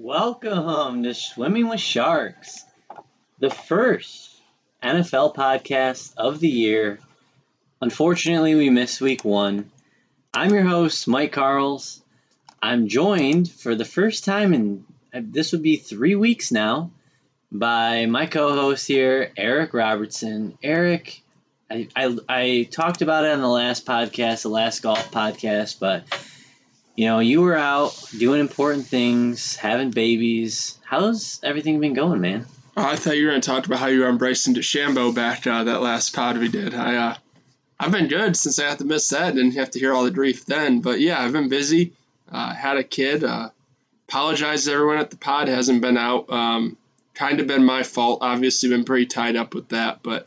Welcome to Swimming with Sharks, the first NFL podcast of the year. Unfortunately, we missed week one. I'm your host, Mike Carls. I'm joined for the first time in uh, this would be three weeks now by my co-host here, Eric Robertson. Eric, I, I, I talked about it on the last podcast, the last golf podcast, but you know, you were out doing important things, having babies. How's everything been going, man? Oh, I thought you were going to talk about how you were Bryson DeChambeau back uh, that last pod we did. I, uh, I've been good since I had to miss that. Didn't have to hear all the grief then. But yeah, I've been busy. Uh, had a kid. Uh, apologize to everyone at the pod. Hasn't been out. Um, kind of been my fault. Obviously, been pretty tied up with that. But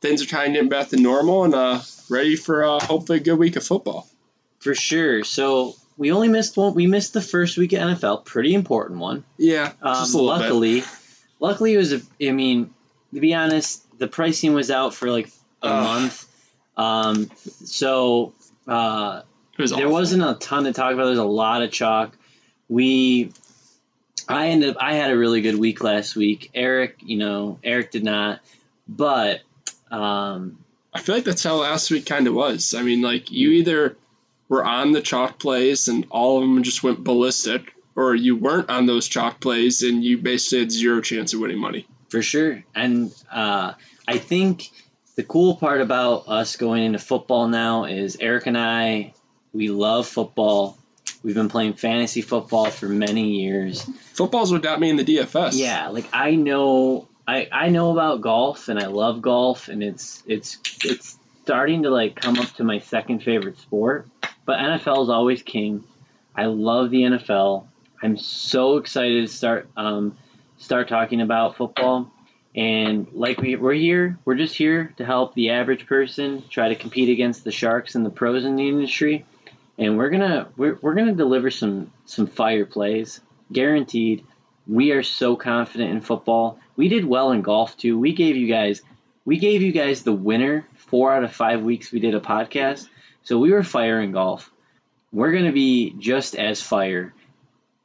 things are kind of getting back to normal and uh, ready for uh, hopefully a good week of football. For sure. So we only missed one. We missed the first week of NFL, pretty important one. Yeah, um, luckily, bit. luckily it was. A, I mean, to be honest, the pricing was out for like a uh, month, um, so uh, was there awful. wasn't a ton to talk about. There's a lot of chalk. We, I ended up. I had a really good week last week. Eric, you know, Eric did not, but. Um, I feel like that's how last week kind of was. I mean, like you either were on the chalk plays and all of them just went ballistic, or you weren't on those chalk plays and you basically had zero chance of winning money. For sure. And uh, I think the cool part about us going into football now is Eric and I, we love football. We've been playing fantasy football for many years. Football's what got me in the DFS. Yeah, like I know I, I know about golf and I love golf and it's it's it's starting to like come up to my second favorite sport. But NFL is always king. I love the NFL. I'm so excited to start um, start talking about football. And like we, we're here, we're just here to help the average person try to compete against the sharks and the pros in the industry. And we're gonna we're, we're gonna deliver some some fire plays, guaranteed. We are so confident in football. We did well in golf too. We gave you guys we gave you guys the winner four out of five weeks we did a podcast. So we were fire in golf. We're going to be just as fire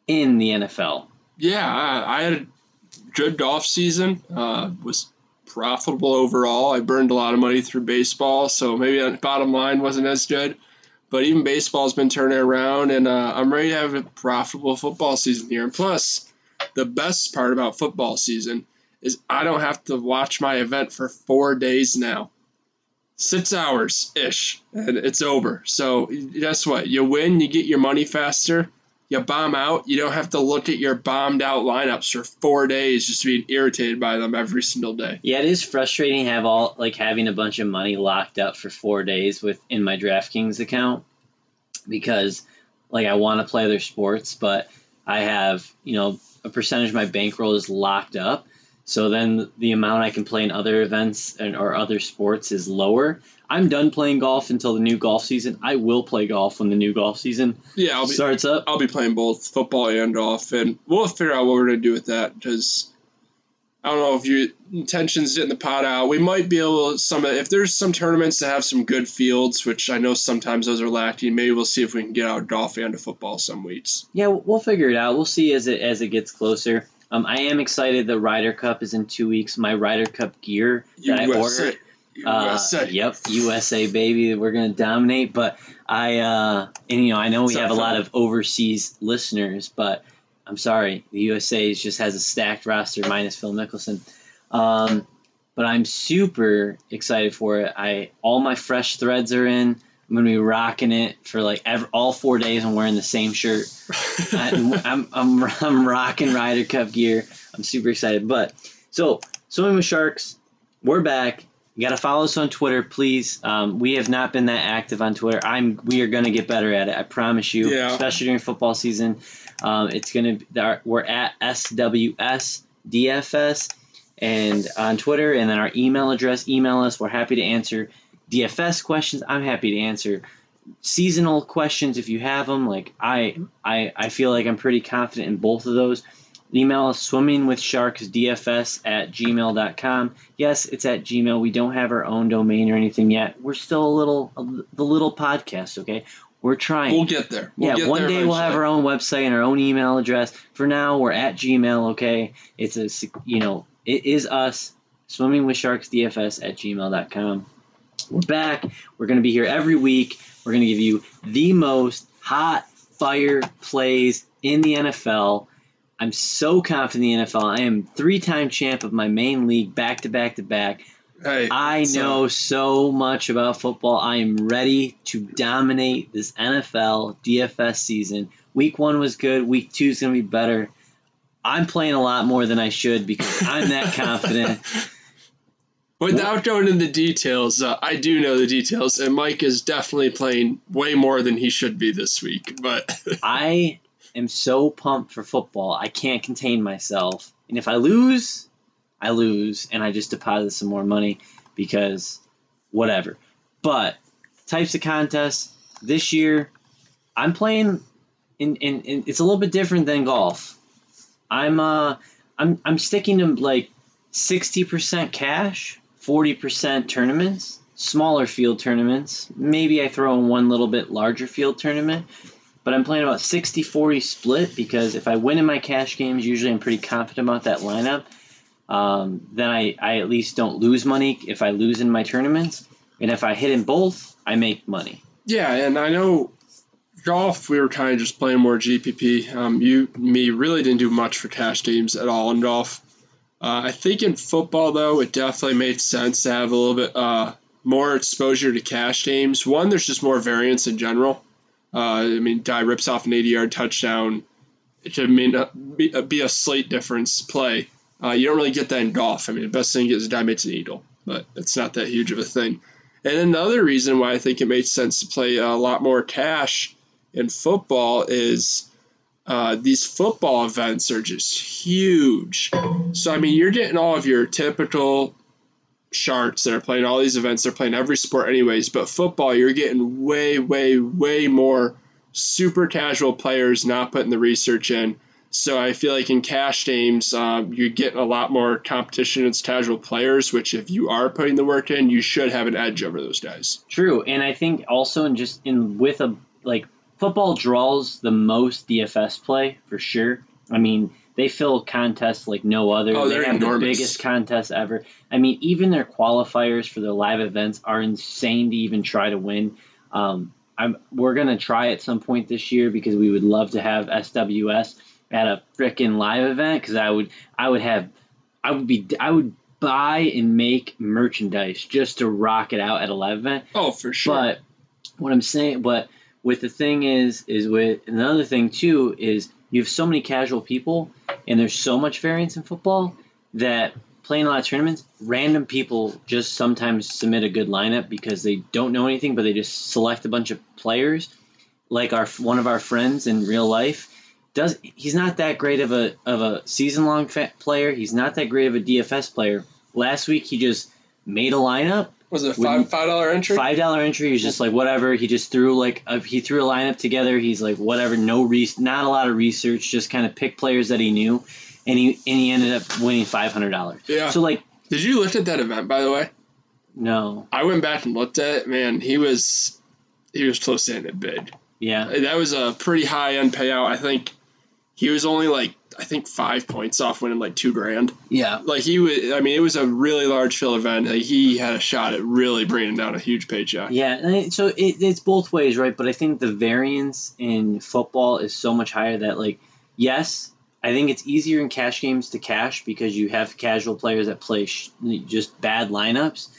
in the NFL. Yeah, I, I had a good golf season. Uh, was profitable overall. I burned a lot of money through baseball, so maybe the bottom line wasn't as good. But even baseball's been turning around, and uh, I'm ready to have a profitable football season here. And plus, the best part about football season is I don't have to watch my event for four days now six hours ish, and it's over. So guess what? You win, you get your money faster. You bomb out, you don't have to look at your bombed out lineups for four days just being irritated by them every single day. Yeah, it is frustrating have all like having a bunch of money locked up for four days with in my DraftKings account because like I want to play other sports, but I have you know a percentage of my bankroll is locked up so then the amount I can play in other events and, or other sports is lower. I'm done playing golf until the new golf season. I will play golf when the new golf season yeah, I'll be, starts up. I'll be playing both football and golf, and we'll figure out what we're gonna do with that because I don't know if your intentions getting the pot out. We might be able to some if there's some tournaments that have some good fields, which I know sometimes those are lacking. Maybe we'll see if we can get out golf and football some weeks. Yeah, we'll figure it out. We'll see as it as it gets closer. Um, I am excited. The Ryder Cup is in two weeks. My Ryder Cup gear that USA. I ordered. USA. Uh, yep, USA baby. We're gonna dominate. But I, uh, and you know, I know we have a lot of overseas listeners, but I'm sorry, the USA just has a stacked roster minus Phil Mickelson. Um, but I'm super excited for it. I all my fresh threads are in. I'm gonna be rocking it for like every, all four days. I'm wearing the same shirt. I, I'm, I'm I'm rocking Ryder Cup gear. I'm super excited. But so swimming with sharks, we're back. You gotta follow us on Twitter, please. Um, we have not been that active on Twitter. I'm we are gonna get better at it. I promise you. Yeah. Especially during football season, um, it's gonna be. we're at SWSDFS and on Twitter, and then our email address. Email us. We're happy to answer DFS questions, I'm happy to answer. Seasonal questions, if you have them, like I, I, I feel like I'm pretty confident in both of those. Email us swimmingwithsharksdfs at gmail.com. Yes, it's at Gmail. We don't have our own domain or anything yet. We're still a little, the little podcast, okay? We're trying. We'll get there. We'll yeah, one day we'll have our own website and our own email address. For now, we're at Gmail. Okay, it's a you know it is us swimming with sharks dfs at gmail.com. We're back. We're going to be here every week. We're going to give you the most hot fire plays in the NFL. I'm so confident in the NFL. I am three-time champ of my main league, back to back to back. Hey, I know so much about football. I am ready to dominate this NFL DFS season. Week one was good. Week two is going to be better. I'm playing a lot more than I should because I'm that confident. Without going into the details, uh, I do know the details, and Mike is definitely playing way more than he should be this week. But I am so pumped for football. I can't contain myself. And if I lose, I lose and I just deposit some more money because whatever. But types of contests this year, I'm playing in, in, in it's a little bit different than golf. I'm uh I'm I'm sticking to like 60% cash, 40% tournaments, smaller field tournaments. Maybe I throw in one little bit larger field tournament but I'm playing about 60 40 split because if I win in my cash games, usually I'm pretty confident about that lineup. Um, then I, I at least don't lose money if I lose in my tournaments. And if I hit in both, I make money. Yeah, and I know golf, we were kind of just playing more GPP. Um, you, me, really didn't do much for cash games at all in golf. Uh, I think in football, though, it definitely made sense to have a little bit uh, more exposure to cash games. One, there's just more variance in general. Uh, I mean, Dye rips off an 80 yard touchdown. It should mean uh, be, uh, be a slight difference play. Uh, you don't really get that in golf. I mean, the best thing is a Dye makes an eagle, but it's not that huge of a thing. And another reason why I think it makes sense to play a lot more cash in football is uh, these football events are just huge. So, I mean, you're getting all of your typical sharks that are playing all these events. They're playing every sport, anyways. But football, you're getting way, way, way more super casual players not putting the research in. So I feel like in cash games, um, you're getting a lot more competition against casual players. Which, if you are putting the work in, you should have an edge over those guys. True, and I think also in just in with a like football draws the most DFS play for sure. I mean, they fill contests like no other. Oh, they have enormous. the biggest contest ever. I mean, even their qualifiers for their live events are insane to even try to win. Um, I'm, we're gonna try at some point this year because we would love to have SWS at a freaking live event because I would I would have I would be I would buy and make merchandise just to rock it out at a live event. Oh, for sure. But what I'm saying, but with the thing is, is with another thing too is you have so many casual people and there's so much variance in football that playing a lot of tournaments, random people just sometimes submit a good lineup because they don't know anything, but they just select a bunch of players. Like our one of our friends in real life does. He's not that great of a of a season long player. He's not that great of a DFS player. Last week he just made a lineup was it five five dollar entry? Five dollar entry. He's just like whatever. He just threw like a, he threw a lineup together. He's like whatever. No re- not a lot of research. Just kind of pick players that he knew, and he and he ended up winning five hundred dollars. Yeah. So like, did you look at that event by the way? No. I went back and looked at it. Man, he was he was close to hitting it big. Yeah. That was a pretty high end payout. I think he was only like I think five points off winning like two grand. Yeah. Like he was, I mean, it was a really large field event. Like he had a shot at really bringing down a huge paycheck. Yeah. So it, it's both ways, right? But I think the variance in football is so much higher that, like, yes, I think it's easier in cash games to cash because you have casual players that play sh- just bad lineups.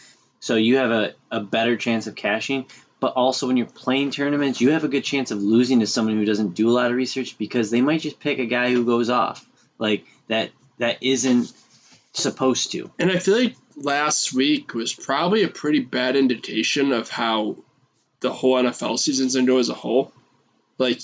So you have a, a better chance of cashing but also when you're playing tournaments, you have a good chance of losing to someone who doesn't do a lot of research because they might just pick a guy who goes off like that that isn't supposed to. And I feel like last week was probably a pretty bad indication of how the whole NFL season's going to go as a whole. Like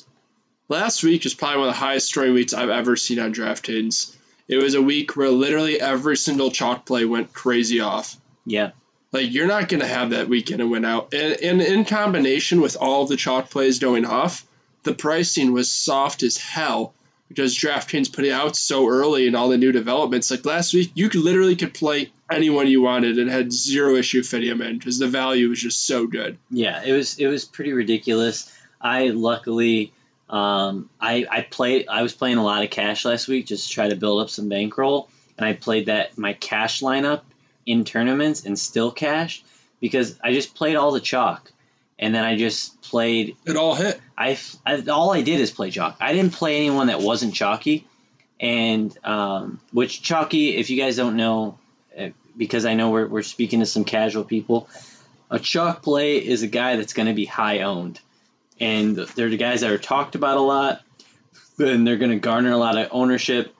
last week was probably one of the highest scoring weeks I've ever seen on DraftKings. It was a week where literally every single chalk play went crazy off. Yeah. Like you're not going to have that weekend and win out. And, and in combination with all the chalk plays going off, the pricing was soft as hell because DraftKings put it out so early and all the new developments. Like last week, you could literally could play anyone you wanted and had zero issue fitting them in because the value was just so good. Yeah, it was it was pretty ridiculous. I luckily um, I I played I was playing a lot of cash last week just to try to build up some bankroll, and I played that my cash lineup in tournaments and still cash because I just played all the chalk, and then I just played. It all hit. I, I all I did is play chalk. I didn't play anyone that wasn't chalky, and um, which chalky, if you guys don't know, uh, because I know we're we're speaking to some casual people, a chalk play is a guy that's going to be high owned, and they're the guys that are talked about a lot, and they're going to garner a lot of ownership.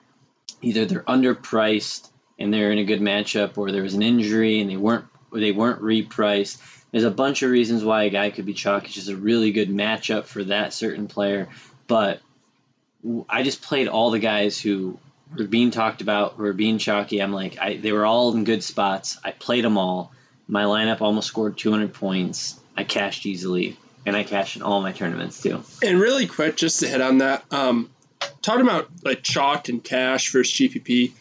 Either they're underpriced and they're in a good matchup, or there was an injury and they weren't they weren't repriced. There's a bunch of reasons why a guy could be chalky. It's just a really good matchup for that certain player. But I just played all the guys who were being talked about, who were being chalky. I'm like, I, they were all in good spots. I played them all. My lineup almost scored 200 points. I cashed easily, and I cashed in all my tournaments too. And really quick, just to hit on that, um, talking about like chalked and cash versus GPP,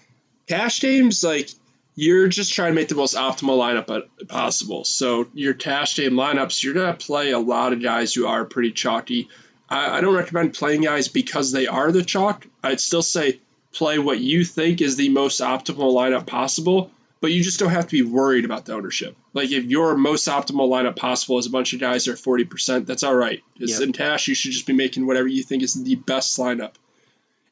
cash games like you're just trying to make the most optimal lineup possible. So your cash game lineups, you're gonna play a lot of guys who are pretty chalky. I, I don't recommend playing guys because they are the chalk. I'd still say play what you think is the most optimal lineup possible, but you just don't have to be worried about the ownership. Like if your most optimal lineup possible is a bunch of guys that are forty percent, that's all right. Because yep. in cash, you should just be making whatever you think is the best lineup.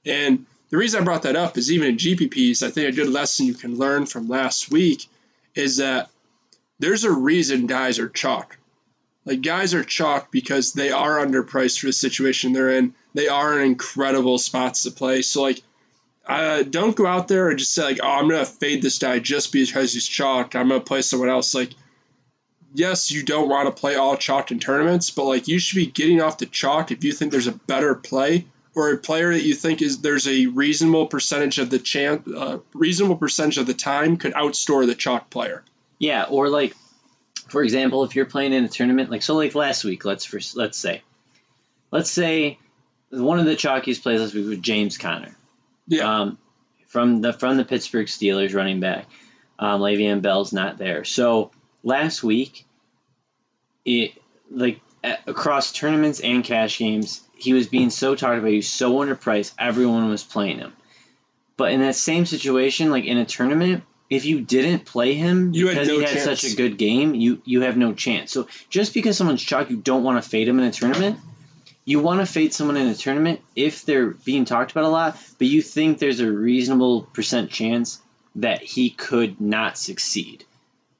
And the reason I brought that up is even in GPPs, I think a good lesson you can learn from last week is that there's a reason guys are chalk. Like guys are chalk because they are underpriced for the situation they're in. They are in incredible spots to play. So like, uh, don't go out there and just say like, oh, I'm gonna fade this guy just because he's chalk. I'm gonna play someone else. Like, yes, you don't want to play all chalk in tournaments, but like you should be getting off the chalk if you think there's a better play or a player that you think is there's a reasonable percentage of the chance, uh, reasonable percentage of the time could outstore the chalk player. Yeah, or like, for example, if you're playing in a tournament, like so, like last week, let's for, let's say, let's say one of the chalkiest plays last week was James Conner. Yeah. Um, from the from the Pittsburgh Steelers running back, um, Le'Veon Bell's not there. So last week, it like across tournaments and cash games, he was being so talked about. He was so underpriced. Everyone was playing him. But in that same situation, like in a tournament, if you didn't play him you because no he had chance. such a good game, you you have no chance. So just because someone's chalk, you don't want to fade him in a tournament. You want to fade someone in a tournament if they're being talked about a lot, but you think there's a reasonable percent chance that he could not succeed.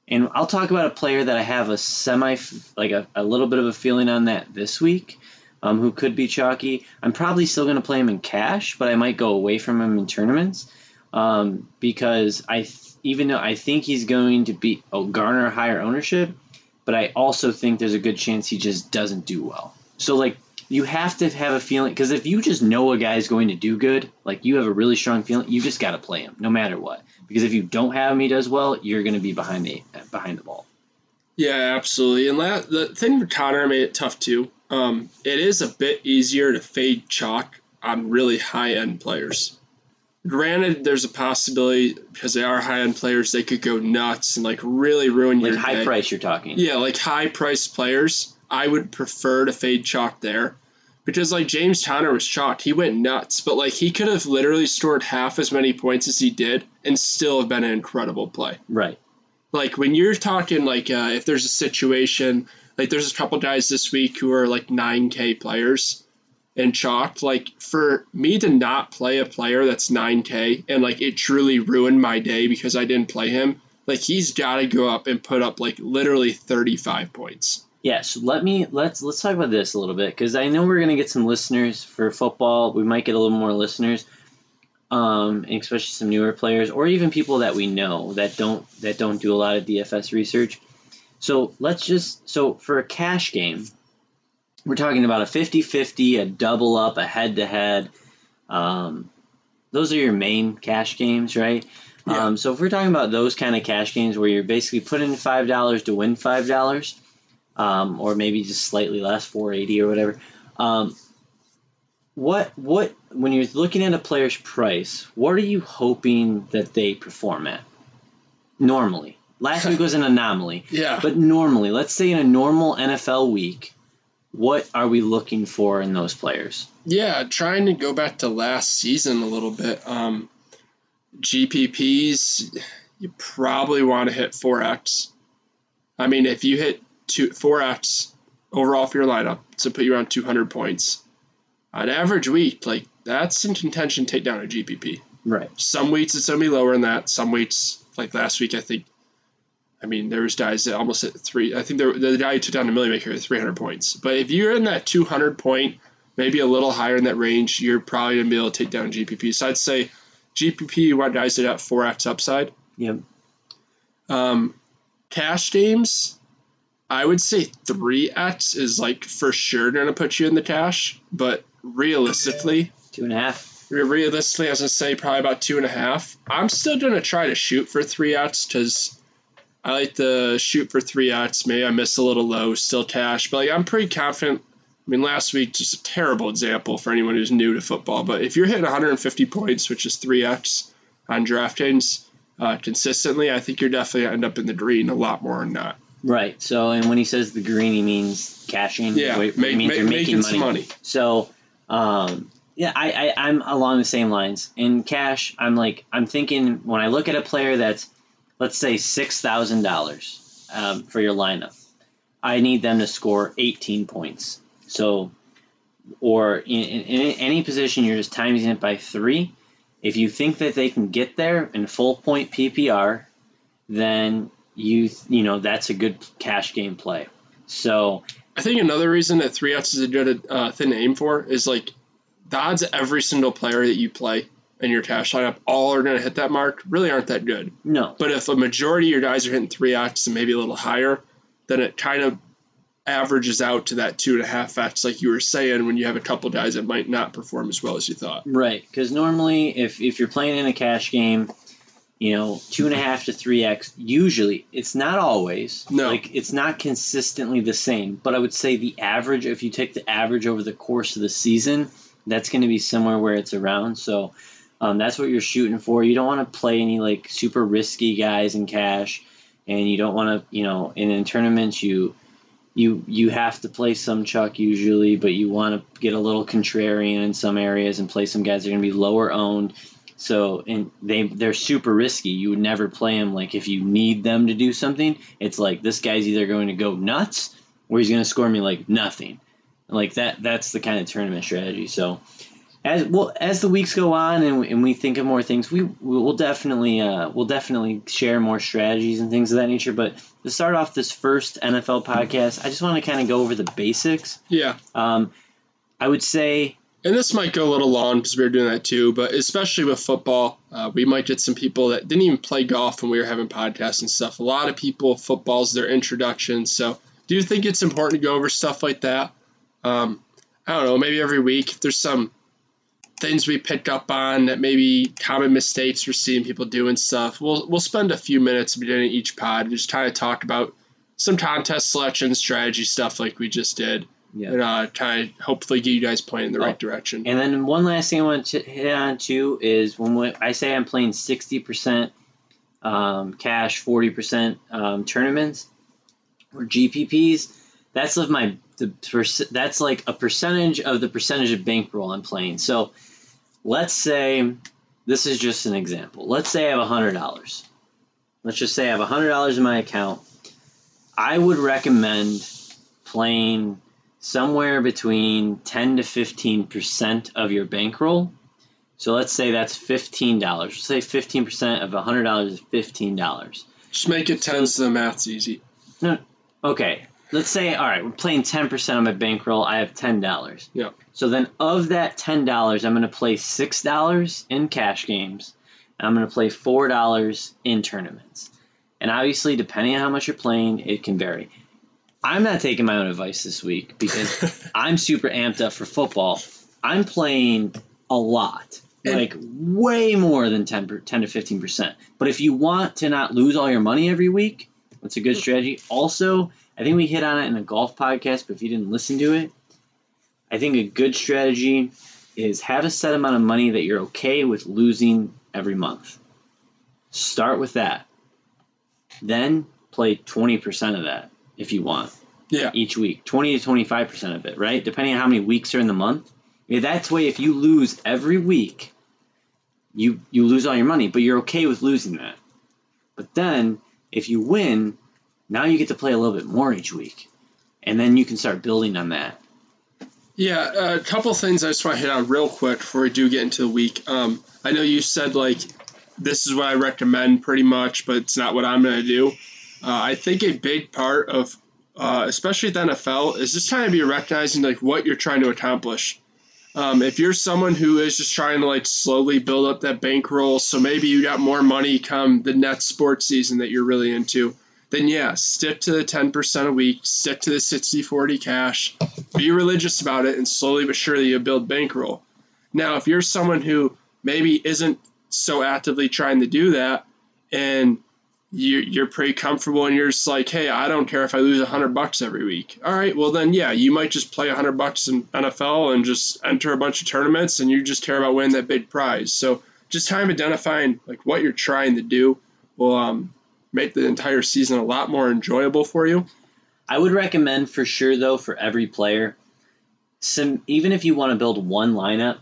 And I'll talk about a player that I have a semi, like a, a little bit of a feeling on that this week um, who could be chalky. I'm probably still going to play him in cash, but I might go away from him in tournaments um, because I th- even though I think he's going to be oh, garner higher ownership, but I also think there's a good chance he just doesn't do well. So like you have to have a feeling because if you just know a guy's going to do good, like you have a really strong feeling, you just got to play him no matter what. Because if you don't have him, he does well, you're going to be behind the behind the ball. Yeah, absolutely. And that, the thing with Conner made it tough too. Um, it is a bit easier to fade chalk on really high end players. Granted, there's a possibility because they are high end players, they could go nuts and like really ruin like your high day. price. You're talking, yeah, like high price players. I would prefer to fade chalk there because like James Conner was chalk, he went nuts, but like he could have literally scored half as many points as he did and still have been an incredible play. Right. Like when you're talking like uh, if there's a situation like there's a couple guys this week who are like 9k players and chalked like for me to not play a player that's 9k and like it truly ruined my day because I didn't play him like he's got to go up and put up like literally 35 points. Yeah, so let me let's let's talk about this a little bit because I know we're gonna get some listeners for football. We might get a little more listeners, um, especially some newer players or even people that we know that don't that don't do a lot of DFS research. So let's just so for a cash game, we're talking about a 50-50, a double up, a head to head. Those are your main cash games, right? Yeah. Um, so if we're talking about those kind of cash games where you're basically putting five dollars to win five dollars, um, or maybe just slightly less, four eighty or whatever. Um, what what when you're looking at a player's price, what are you hoping that they perform at? Normally, last week was an anomaly. Yeah. But normally, let's say in a normal NFL week, what are we looking for in those players? Yeah, trying to go back to last season a little bit. Um, GPPs, you probably want to hit 4x. I mean, if you hit two 4x overall for your lineup, to put you around 200 points, on average week, like that's in contention take down a GPP. Right. Some weeks it's gonna be lower than that. Some weeks, like last week, I think. I mean, there was guys that almost hit three. I think there, the guy who took down a million maker at 300 points. But if you're in that 200 point, maybe a little higher in that range, you're probably gonna be able to take down GPP. So I'd say GPP, you want guys that have 4x upside. Yep. Um, cash games, I would say 3x is like for sure going to put you in the cash, but realistically, two and a half. Realistically, as I say, probably about two and a half. I'm still going to try to shoot for three outs because I like to shoot for three outs. Maybe I miss a little low, still cash, but like, I'm pretty confident. I mean, last week, just a terrible example for anyone who's new to football, but if you're hitting 150 points, which is 3x on DraftKings, uh, consistently, I think you're definitely gonna end up in the green a lot more than not. Right. So, and when he says the green, he means cashing. Yeah, make, means make, making, making money. money. So, um, yeah, I, I I'm along the same lines. In cash, I'm like I'm thinking when I look at a player that's let's say six thousand um, dollars for your lineup, I need them to score 18 points. So, or in, in, in any position, you're just timing it by three if you think that they can get there in full point PPR, then you you know that's a good cash game play. So I think another reason that three outs is a good uh, thing to aim for is like the odds every single player that you play in your cash lineup all are going to hit that mark really aren't that good. No. But if a majority of your guys are hitting three outs and maybe a little higher, then it kind of averages out to that two and a half x like you were saying when you have a couple guys that might not perform as well as you thought right because normally if, if you're playing in a cash game you know two and a half to three x usually it's not always. No. Like it's not consistently the same but i would say the average if you take the average over the course of the season that's going to be somewhere where it's around. So um, that's what you're shooting for. You don't want to play any like super risky guys in cash and you don't want to you know in, in tournaments you you you have to play some chalk usually, but you want to get a little contrarian in some areas and play some guys that are going to be lower owned. So and they they're super risky. You would never play them like if you need them to do something. It's like this guy's either going to go nuts or he's going to score me like nothing. Like that that's the kind of tournament strategy. So as well as the weeks go on and, and we think of more things, we will definitely uh, we'll definitely share more strategies and things of that nature. But to start off this first NFL podcast, I just want to kind of go over the basics. Yeah. Um, I would say. And this might go a little long because we are doing that too, but especially with football, uh, we might get some people that didn't even play golf when we were having podcasts and stuff. A lot of people, football's their introduction. So, do you think it's important to go over stuff like that? Um, I don't know, maybe every week if there's some things we pick up on that maybe common mistakes we're seeing people do and stuff. We'll we'll spend a few minutes beginning each pod and just kind of talk about some contest selection strategy stuff like we just did. Yeah. And uh, of hopefully get you guys playing in the oh. right direction. And then one last thing I want to hit on too is when we, I say I'm playing 60% um, cash, 40% um, tournaments or GPPs, that's of my the that's like a percentage of the percentage of bankroll I'm playing. So let's say this is just an example. Let's say I have $100. Let's just say I have $100 in my account. I would recommend playing somewhere between 10 to 15% of your bankroll. So let's say that's $15. Let's say 15% of $100 is $15. Just make it 10 so the math's easy. No, okay let's say, all right, we're playing 10% on my bankroll. I have $10. Yeah. So then of that $10, I'm going to play $6 in cash games. And I'm going to play $4 in tournaments. And obviously, depending on how much you're playing, it can vary. I'm not taking my own advice this week because I'm super amped up for football. I'm playing a lot, and like way more than 10, 10 to 15%. But if you want to not lose all your money every week, that's a good strategy. Also, I think we hit on it in a golf podcast, but if you didn't listen to it, I think a good strategy is have a set amount of money that you're okay with losing every month. Start with that. Then play 20% of that if you want. Yeah. Each week, twenty to twenty five percent of it, right? Depending on how many weeks are in the month. Yeah, that's way if you lose every week, you you lose all your money, but you're okay with losing that. But then if you win, now you get to play a little bit more each week, and then you can start building on that. Yeah, a couple things I just want to hit on real quick before we do get into the week. Um, I know you said like this is what I recommend pretty much, but it's not what I'm going to do. Uh, I think a big part of, uh, especially the NFL, is just trying to be recognizing like what you're trying to accomplish. Um, if you're someone who is just trying to like slowly build up that bankroll, so maybe you got more money come the next sports season that you're really into, then yeah, stick to the 10% a week, stick to the 60 40 cash, be religious about it, and slowly but surely you build bankroll. Now, if you're someone who maybe isn't so actively trying to do that and you, are pretty comfortable and you're just like, hey, I don't care if I lose a hundred bucks every week. All right, well then, yeah, you might just play a hundred bucks in NFL and just enter a bunch of tournaments and you just care about winning that big prize. So just kind of identifying like what you're trying to do will um, make the entire season a lot more enjoyable for you. I would recommend for sure though for every player, some even if you want to build one lineup,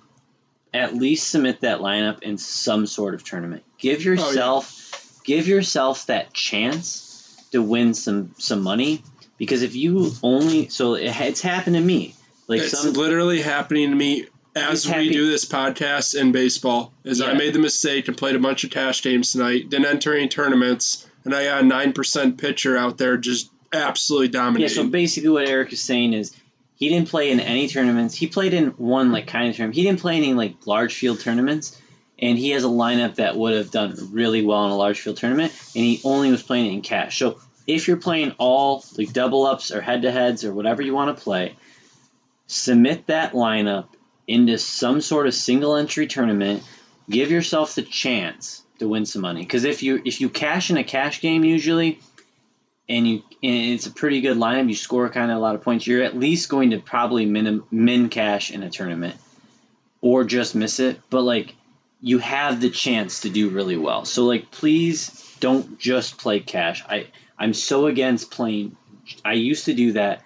at least submit that lineup in some sort of tournament. Give yourself. Oh, yeah give yourself that chance to win some some money. Because if you only so it, it's happened to me. Like it's some, literally happening to me as we do this podcast in baseball is yeah. I made the mistake and played a bunch of cash games tonight didn't enter any tournaments and I got a 9% pitcher out there just absolutely dominating yeah so basically what Eric is saying is he didn't play in any tournaments. He played in one like kind of tournament. He didn't play any like large field tournaments and he has a lineup that would have done really well in a large field tournament, and he only was playing it in cash. So if you're playing all like double ups or head to heads or whatever you want to play, submit that lineup into some sort of single entry tournament. Give yourself the chance to win some money. Because if you if you cash in a cash game usually, and you and it's a pretty good lineup, you score kind of a lot of points. You're at least going to probably min min cash in a tournament, or just miss it. But like you have the chance to do really well. So like please don't just play cash. I I'm so against playing I used to do that.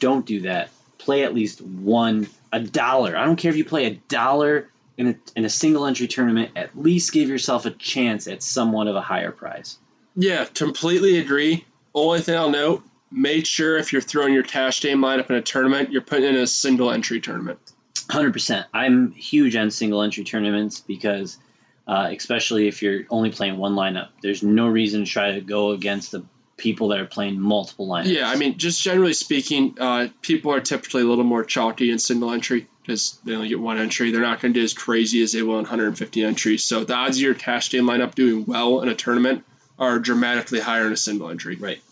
Don't do that. Play at least one a dollar. I don't care if you play a dollar in a, in a single entry tournament, at least give yourself a chance at somewhat of a higher prize. Yeah, completely agree. Only thing I'll note, make sure if you're throwing your cash game lineup in a tournament, you're putting in a single entry tournament. Hundred percent. I'm huge on single entry tournaments because, uh, especially if you're only playing one lineup, there's no reason to try to go against the people that are playing multiple lineups. Yeah, I mean, just generally speaking, uh, people are typically a little more chalky in single entry because they only get one entry. They're not going to do as crazy as they will in 150 entries. So the odds of your cash game lineup doing well in a tournament are dramatically higher in a single entry. Right.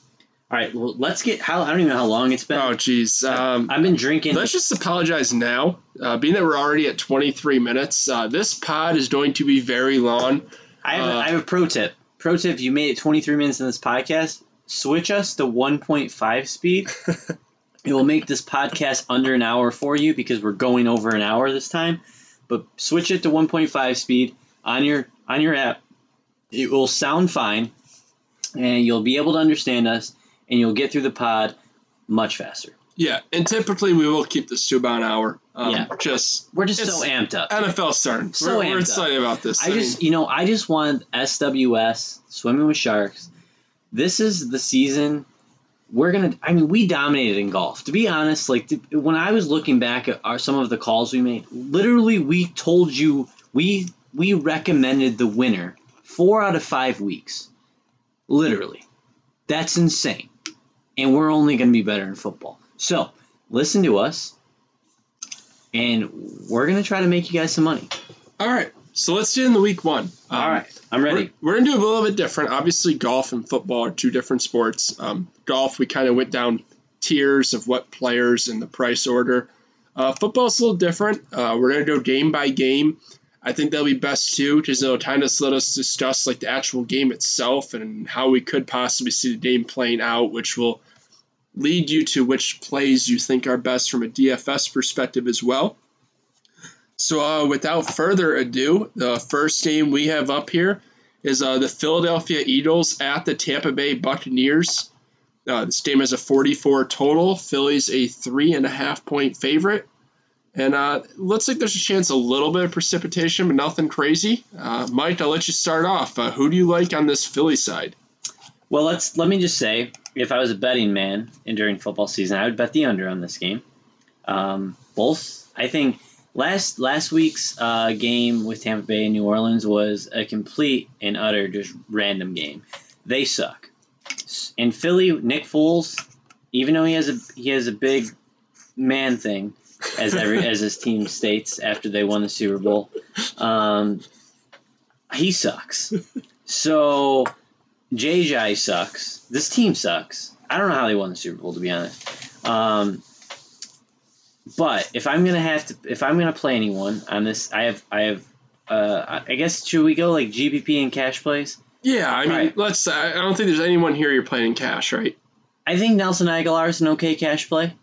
All right, well, let's get how I don't even know how long it's been. Oh, geez, um, I've been drinking. Let's just apologize now, uh, being that we're already at 23 minutes. Uh, this pod is going to be very long. I have, uh, a, I have a pro tip. Pro tip: You made it 23 minutes in this podcast. Switch us to 1.5 speed. it will make this podcast under an hour for you because we're going over an hour this time. But switch it to 1.5 speed on your on your app. It will sound fine, and you'll be able to understand us and you'll get through the pod much faster. Yeah, and typically we will keep this to about an hour. Um, yeah, just we're just so amped up. NFL starting. So we're, we're excited about this. I, I just, you know, I just want SWS swimming with sharks. This is the season. We're gonna. I mean, we dominated in golf. To be honest, like when I was looking back at our, some of the calls we made, literally we told you we we recommended the winner four out of five weeks. Literally, that's insane and we're only going to be better in football. So listen to us, and we're going to try to make you guys some money. All right. So let's get into week one. Um, All right, I'm ready. We're, we're going to do a little bit different. Obviously, golf and football are two different sports. Um, golf, we kind of went down tiers of what players in the price order. Uh, football's a little different. Uh, we're going to go game by game. I think that'll be best too, because it'll kind of let us discuss like the actual game itself and how we could possibly see the game playing out, which will lead you to which plays you think are best from a DFS perspective as well. So, uh, without further ado, the first game we have up here is uh, the Philadelphia Eagles at the Tampa Bay Buccaneers. Uh, this game has a 44 total. Philly's a three and a half point favorite. And uh, looks like there's a chance a little bit of precipitation, but nothing crazy. Uh, Mike, I'll let you start off. Uh, who do you like on this Philly side? Well, let's let me just say, if I was a betting man and during football season, I would bet the under on this game. Um, both, I think, last last week's uh, game with Tampa Bay and New Orleans was a complete and utter just random game. They suck. In Philly, Nick Foles, even though he has a he has a big man thing, as every as his team states after they won the Super Bowl, um, he sucks. So JJ sucks. This team sucks. I don't know how they won the Super Bowl to be honest. Um, but if I'm gonna have to, if I'm gonna play anyone on this, I have, I have, uh, I guess should we go like GPP and cash plays? Yeah, I mean, right. let's. I don't think there's anyone here you're playing in cash, right? I think Nelson Agholor is an okay cash play.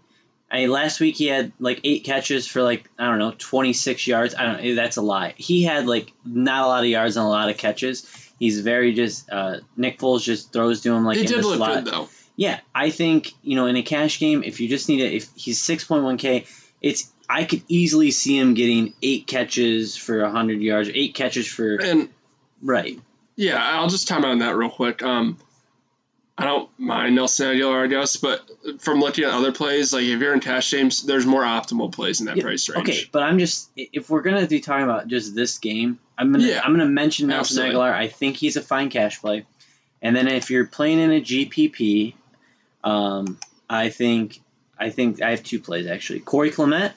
I mean, last week he had like eight catches for like I don't know 26 yards. I don't. That's a lie. He had like not a lot of yards and a lot of catches. He's very just uh, Nick Foles just throws to him like he in did the look slot. good though. Yeah, I think you know in a cash game if you just need it if he's 6.1k, it's I could easily see him getting eight catches for 100 yards, eight catches for and right. Yeah, I'll just time on that real quick. Um, I don't mind Nelson Agholor, I guess, but from looking at other plays, like if you're in cash games, there's more optimal plays in that yeah, price range. Okay, but I'm just if we're gonna be talking about just this game, I'm gonna yeah, I'm gonna mention Nelson absolutely. Agholor. I think he's a fine cash play, and then if you're playing in a GPP, um, I think I think I have two plays actually. Corey Clement,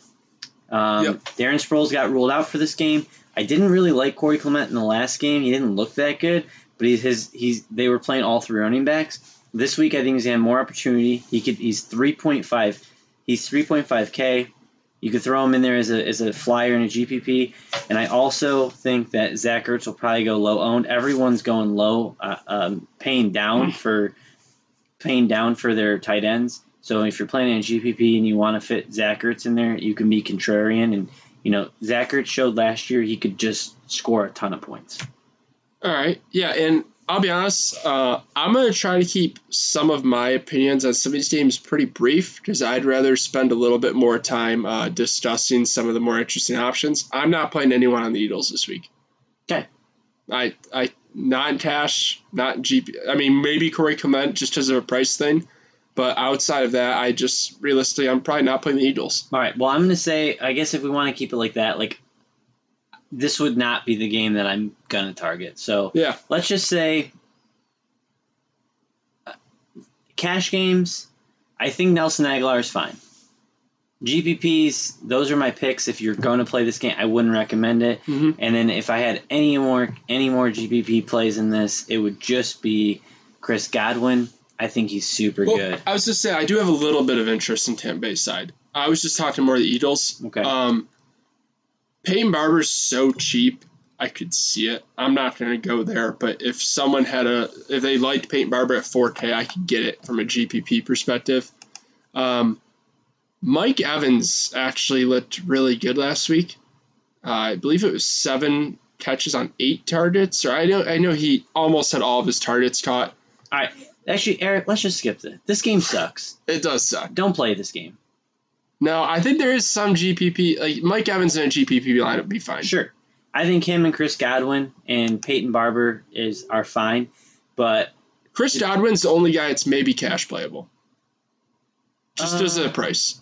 um, yep. Darren Sproles got ruled out for this game. I didn't really like Corey Clement in the last game. He didn't look that good, but he's his he's they were playing all three running backs. This week I think he's gonna have more opportunity. He could he's three point five he's three point five K. You could throw him in there as a, as a flyer in a GPP. And I also think that Zach Ertz will probably go low owned. Everyone's going low, uh, um, paying down for paying down for their tight ends. So if you're playing in a GPP and you want to fit Zach Ertz in there, you can be contrarian. And, you know, Zach Ertz showed last year he could just score a ton of points. All right. Yeah. And I'll be honest, uh, I'm going to try to keep some of my opinions on some of these teams pretty brief because I'd rather spend a little bit more time uh, discussing some of the more interesting options. I'm not playing anyone on the Eagles this week. Okay. I, I, not in cash, not GP. I mean, maybe Corey Clement just because of a price thing. But outside of that, I just realistically, I'm probably not playing the Eagles. All right. Well, I'm going to say, I guess if we want to keep it like that, like this would not be the game that I'm going to target. So yeah, let's just say uh, cash games. I think Nelson Agholor is fine. GPPs, those are my picks. If you're going to play this game, I wouldn't recommend it. Mm-hmm. And then if I had any more any more GPP plays in this, it would just be Chris Godwin. I think he's super well, good. I was just saying, I do have a little bit of interest in Tampa Bay side. I was just talking more the Eagles. Okay. Um, Peyton Barber's so cheap, I could see it. I'm not going to go there, but if someone had a, if they liked Peyton Barber at 4K, I could get it from a GPP perspective. Um, Mike Evans actually looked really good last week. Uh, I believe it was seven catches on eight targets, or I know I know he almost had all of his targets caught. All right, actually, Eric, let's just skip this. This game sucks. it does suck. Don't play this game. No, I think there is some GPP. Like Mike Evans in a GPP lineup would be fine. Sure, I think him and Chris Godwin and Peyton Barber is are fine, but Chris Godwin's the only guy that's maybe cash playable. Just uh, as a price.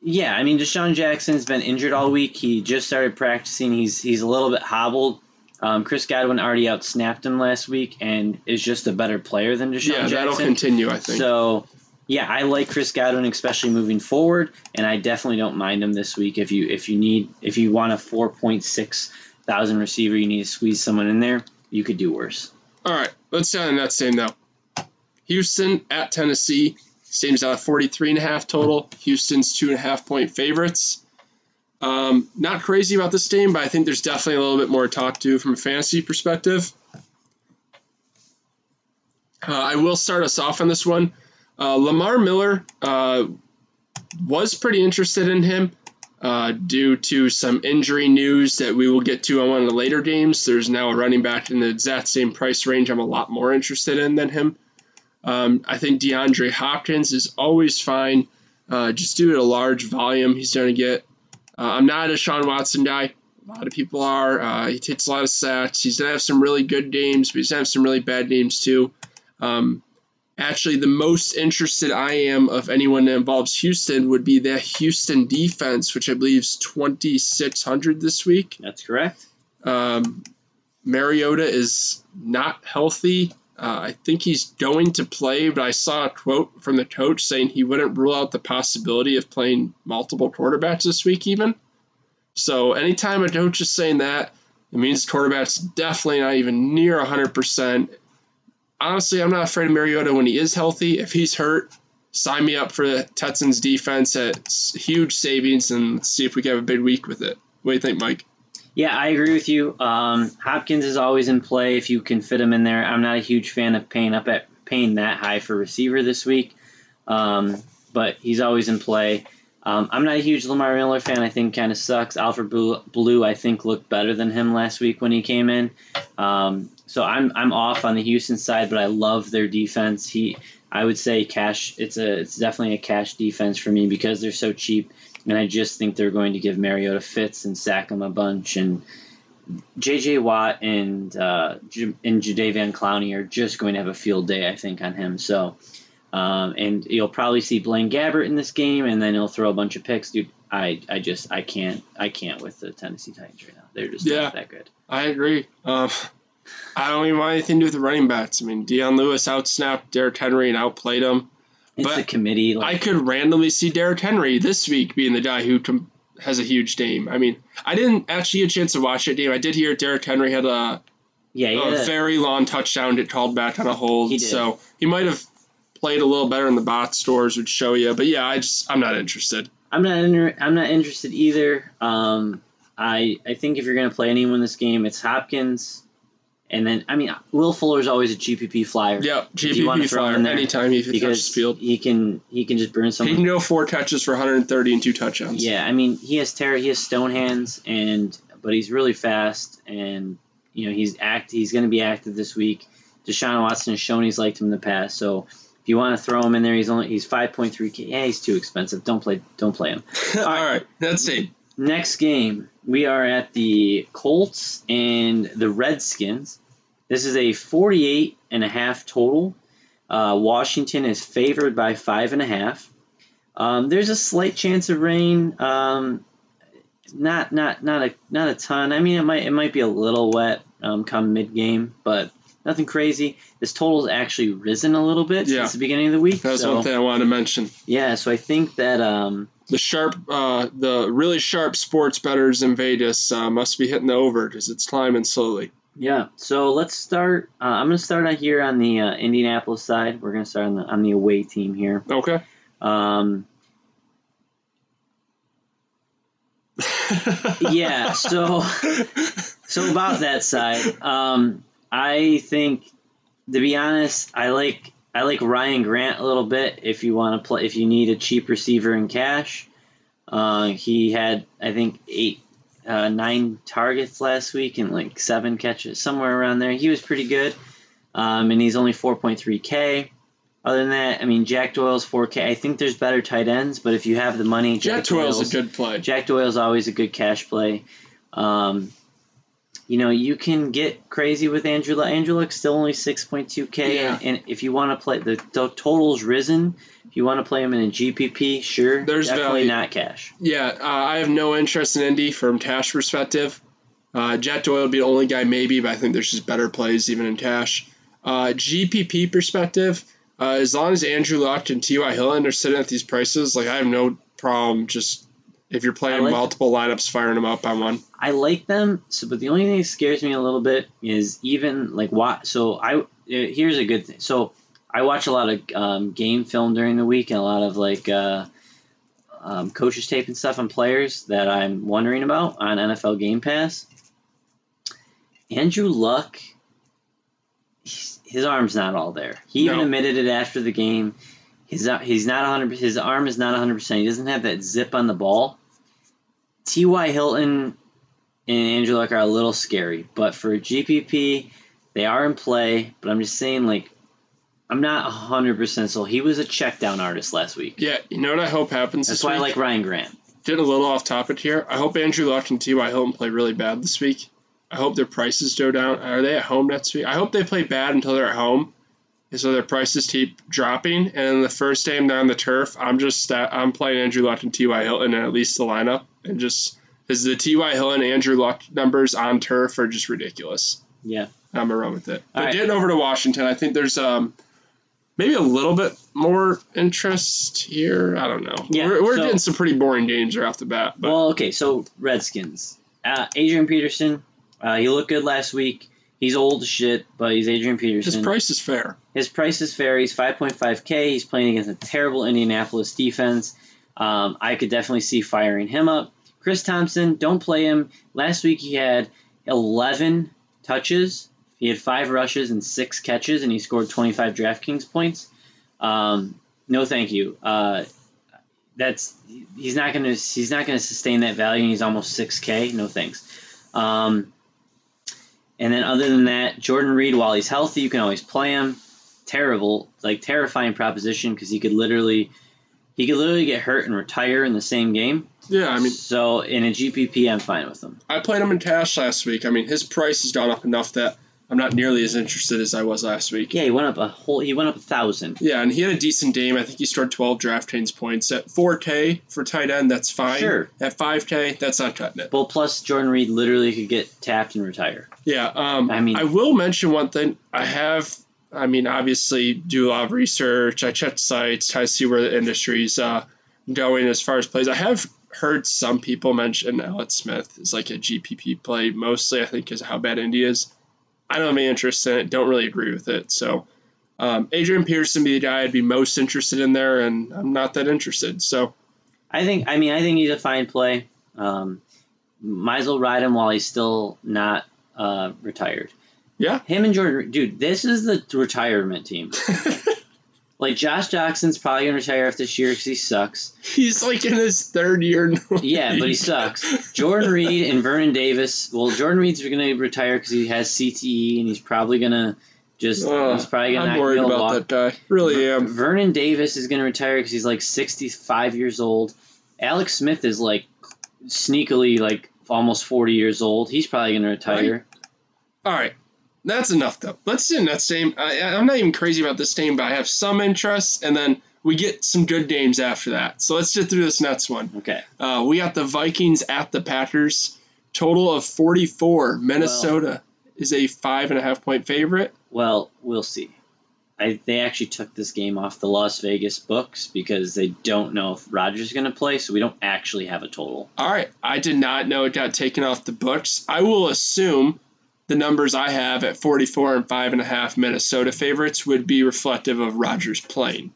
Yeah, I mean DeSean Jackson's been injured all week. He just started practicing. He's he's a little bit hobbled. Um, Chris Godwin already outsnapped him last week and is just a better player than DeSean yeah, Jackson. Yeah, that'll continue, I think. So yeah, I like Chris Godwin, especially moving forward, and I definitely don't mind him this week. If you if you need if you want a four point six thousand receiver, you need to squeeze someone in there. You could do worse. All right, let's down in that same though. Houston at Tennessee. Same's at 43 and a half total. Houston's two and a half point favorites. Um, not crazy about this game, but I think there's definitely a little bit more to talk to from a fantasy perspective. Uh, I will start us off on this one. Uh, Lamar Miller uh, was pretty interested in him uh, due to some injury news that we will get to on one of the later games. There's now a running back in the exact same price range I'm a lot more interested in than him. Um, I think DeAndre Hopkins is always fine, uh, just due to a large volume he's going to get. Uh, I'm not a Sean Watson guy. A lot of people are. Uh, he takes a lot of sacks. He's going to have some really good games, but he's going to have some really bad games too. Um, actually, the most interested I am of anyone that involves Houston would be the Houston defense, which I believe is 2,600 this week. That's correct. Um, Mariota is not healthy. Uh, I think he's going to play, but I saw a quote from the coach saying he wouldn't rule out the possibility of playing multiple quarterbacks this week, even. So anytime a coach is saying that, it means quarterback's definitely not even near 100%. Honestly, I'm not afraid of Mariota when he is healthy. If he's hurt, sign me up for the Texans defense at huge savings and see if we can have a big week with it. What do you think, Mike? Yeah, I agree with you. Um, Hopkins is always in play if you can fit him in there. I'm not a huge fan of paying up at paying that high for receiver this week, um, but he's always in play. Um, I'm not a huge Lamar Miller fan. I think kind of sucks. Alfred Blue, I think, looked better than him last week when he came in. Um, so I'm I'm off on the Houston side, but I love their defense. He, I would say, cash. It's a it's definitely a cash defense for me because they're so cheap and I just think they're going to give Mariota fits and sack him a bunch. And J.J. Watt and uh, and Jadeveon Clowney are just going to have a field day, I think, on him. So, um, and you'll probably see Blaine Gabbert in this game, and then he'll throw a bunch of picks, dude. I, I just I can't I can't with the Tennessee Titans right now. They're just yeah, not that good. I agree. Um, I don't even want anything to do with the running backs. I mean, Dion Lewis outsnapped Derrick Henry and outplayed him. It's but the committee. Like, I could randomly see Derrick Henry this week being the guy who com- has a huge game. I mean, I didn't actually get a chance to watch that game. I did hear Derrick Henry had a yeah a, a very long touchdown get called back on a hold. He so he might have played a little better in the box stores would show you. But yeah, I just I'm not interested. I'm not inter- I'm not interested either. Um, I I think if you're gonna play anyone in this game, it's Hopkins. And then, I mean, Will Fuller is always a GPP flyer. Yeah, GPP flyer anytime he touches field. He can he can just burn some. He can go four touches for 130 and two touchdowns. Yeah, I mean, he has terror. He has stone hands, and but he's really fast, and you know he's act. He's going to be active this week. Deshaun Watson has shown he's liked him in the past, so if you want to throw him in there, he's only he's 5.3k. Yeah, he's too expensive. Don't play don't play him. All, All right. right, let's see. Next game, we are at the Colts and the Redskins. This is a 48 and a half total. Uh, Washington is favored by five and a half. Um, there's a slight chance of rain. Um, not not not a not a ton. I mean, it might it might be a little wet um, come mid game, but nothing crazy. This total's actually risen a little bit yeah. since the beginning of the week. That's so, one thing I wanted to mention. Yeah, so I think that um, the sharp, uh, the really sharp sports bettors in Vegas uh, must be hitting the over because it's climbing slowly. Yeah, so let's start. Uh, I'm going to start out here on the uh, Indianapolis side. We're going to start on the on the away team here. Okay. Um, yeah, so so about that side, um, I think to be honest, I like I like Ryan Grant a little bit. If you want to play, if you need a cheap receiver in cash, uh, he had I think eight uh, nine targets last week and like seven catches, somewhere around there. He was pretty good, um, and he's only 4.3K. Other than that, I mean, Jack Doyle's 4K. I think there's better tight ends, but if you have the money, Jack, Jack Doyle's, Doyle's, a good play. Jack Doyle's always a good cash play. Um, you know, you can get crazy with Andrew. Andrew Luck's still only 6.2K, yeah. and, and, if you want to play, the, the total's risen. If you want to play him in a GPP, sure, There's definitely value. not cash. Yeah, uh, I have no interest in Indy from cash perspective. Uh, Jack Doyle would be the only guy maybe, but I think there's just better plays even in cash. Uh, GPP perspective, uh, as long as Andrew Luck and T.Y. Hilton are sitting at these prices, like I have no problem just if you're playing like multiple them. lineups, firing them up on one. I like them. So, but the only thing that scares me a little bit is even like what. So I uh, here's a good thing. So I watch a lot of um, game film during the week and a lot of like uh, um, coaches tape and stuff on players that I'm wondering about on NFL Game Pass. Andrew Luck, his arm's not all there. He even admitted it after the game. His, he's not 100 his arm is not 100%. He doesn't have that zip on the ball. T.Y. Hilton and Andrew Luck are a little scary, but for GPP, they are in play. But I'm just saying, like, I'm not 100% sold. He was a check down artist last week. Yeah, you know what I hope happens That's why week? I like Ryan Grant. Getting a little off topic here. I hope Andrew Luck and T.Y. Hilton play really bad this week. I hope their prices go down. Are they at home next week? I hope they play bad until they're at home. And so their prices keep dropping. And the first game they're on the turf, I'm just I'm playing Andrew Luck and T.Y. Hilton in at least the lineup. And just because the T.Y. Hilton Andrew Luck numbers on turf are just ridiculous. Yeah. I'm going to run with it. All but right. getting over to Washington, I think there's um, maybe a little bit more interest here. I don't know. Yeah, we're, we're so, getting some pretty boring games right off the bat. But. Well, okay, so Redskins. Uh, Adrian Peterson, uh, he looked good last week. He's old as shit, but he's Adrian Peterson. His price is fair. His price is fair. He's 5.5K. He's playing against a terrible Indianapolis defense. Um, I could definitely see firing him up. Chris Thompson, don't play him. Last week he had 11 touches he had five rushes and six catches, and he scored 25 DraftKings points. Um, no, thank you. Uh, that's he's not gonna he's not gonna sustain that value. he's almost 6K. No thanks. Um, and then other than that, Jordan Reed, while he's healthy, you can always play him. Terrible, like terrifying proposition because he could literally he could literally get hurt and retire in the same game. Yeah, I mean, so in a GPP, I'm fine with him. I played him in cash last week. I mean, his price has gone up enough that I'm not nearly as interested as I was last week. Yeah, he went up a whole. He went up a thousand. Yeah, and he had a decent game. I think he scored 12 DraftKings points at 4K for tight end. That's fine. Sure. At 5K, that's not cutting it. Well, plus Jordan Reed literally could get tapped and retire. Yeah. Um, I mean, I will mention one thing. I have. I mean, obviously, do a lot of research. I check sites, try to see where the industry's uh, going as far as plays. I have heard some people mention Alex Smith is like a GPP play, mostly I think is how bad Indy is. I don't have any interest in it. Don't really agree with it. So um, Adrian Peterson be the guy I'd be most interested in there, and I'm not that interested. So I think I mean I think he's a fine play. Um, might as well ride him while he's still not uh, retired. Yeah, him and Jordan, dude. This is the retirement team. Like Josh Jackson's probably gonna retire after this year because he sucks. He's like in his third year now. Yeah, but he sucks. Jordan Reed and Vernon Davis. Well, Jordan Reed's gonna retire because he has CTE and he's probably gonna just. Uh, he's probably gonna. I'm worried about walk. that guy. Really Ver- am. Vernon Davis is gonna retire because he's like 65 years old. Alex Smith is like sneakily like almost 40 years old. He's probably gonna retire. Right. All right. That's enough though. Let's do that same. I, I'm not even crazy about this game, but I have some interest, and then we get some good games after that. So let's get through this next one. Okay. Uh, we got the Vikings at the Packers. Total of 44. Minnesota well, is a five and a half point favorite. Well, we'll see. I, they actually took this game off the Las Vegas books because they don't know if Rodgers is going to play, so we don't actually have a total. All right. I did not know it got taken off the books. I will assume the numbers I have at 44 and five and a half Minnesota favorites would be reflective of Rodgers playing.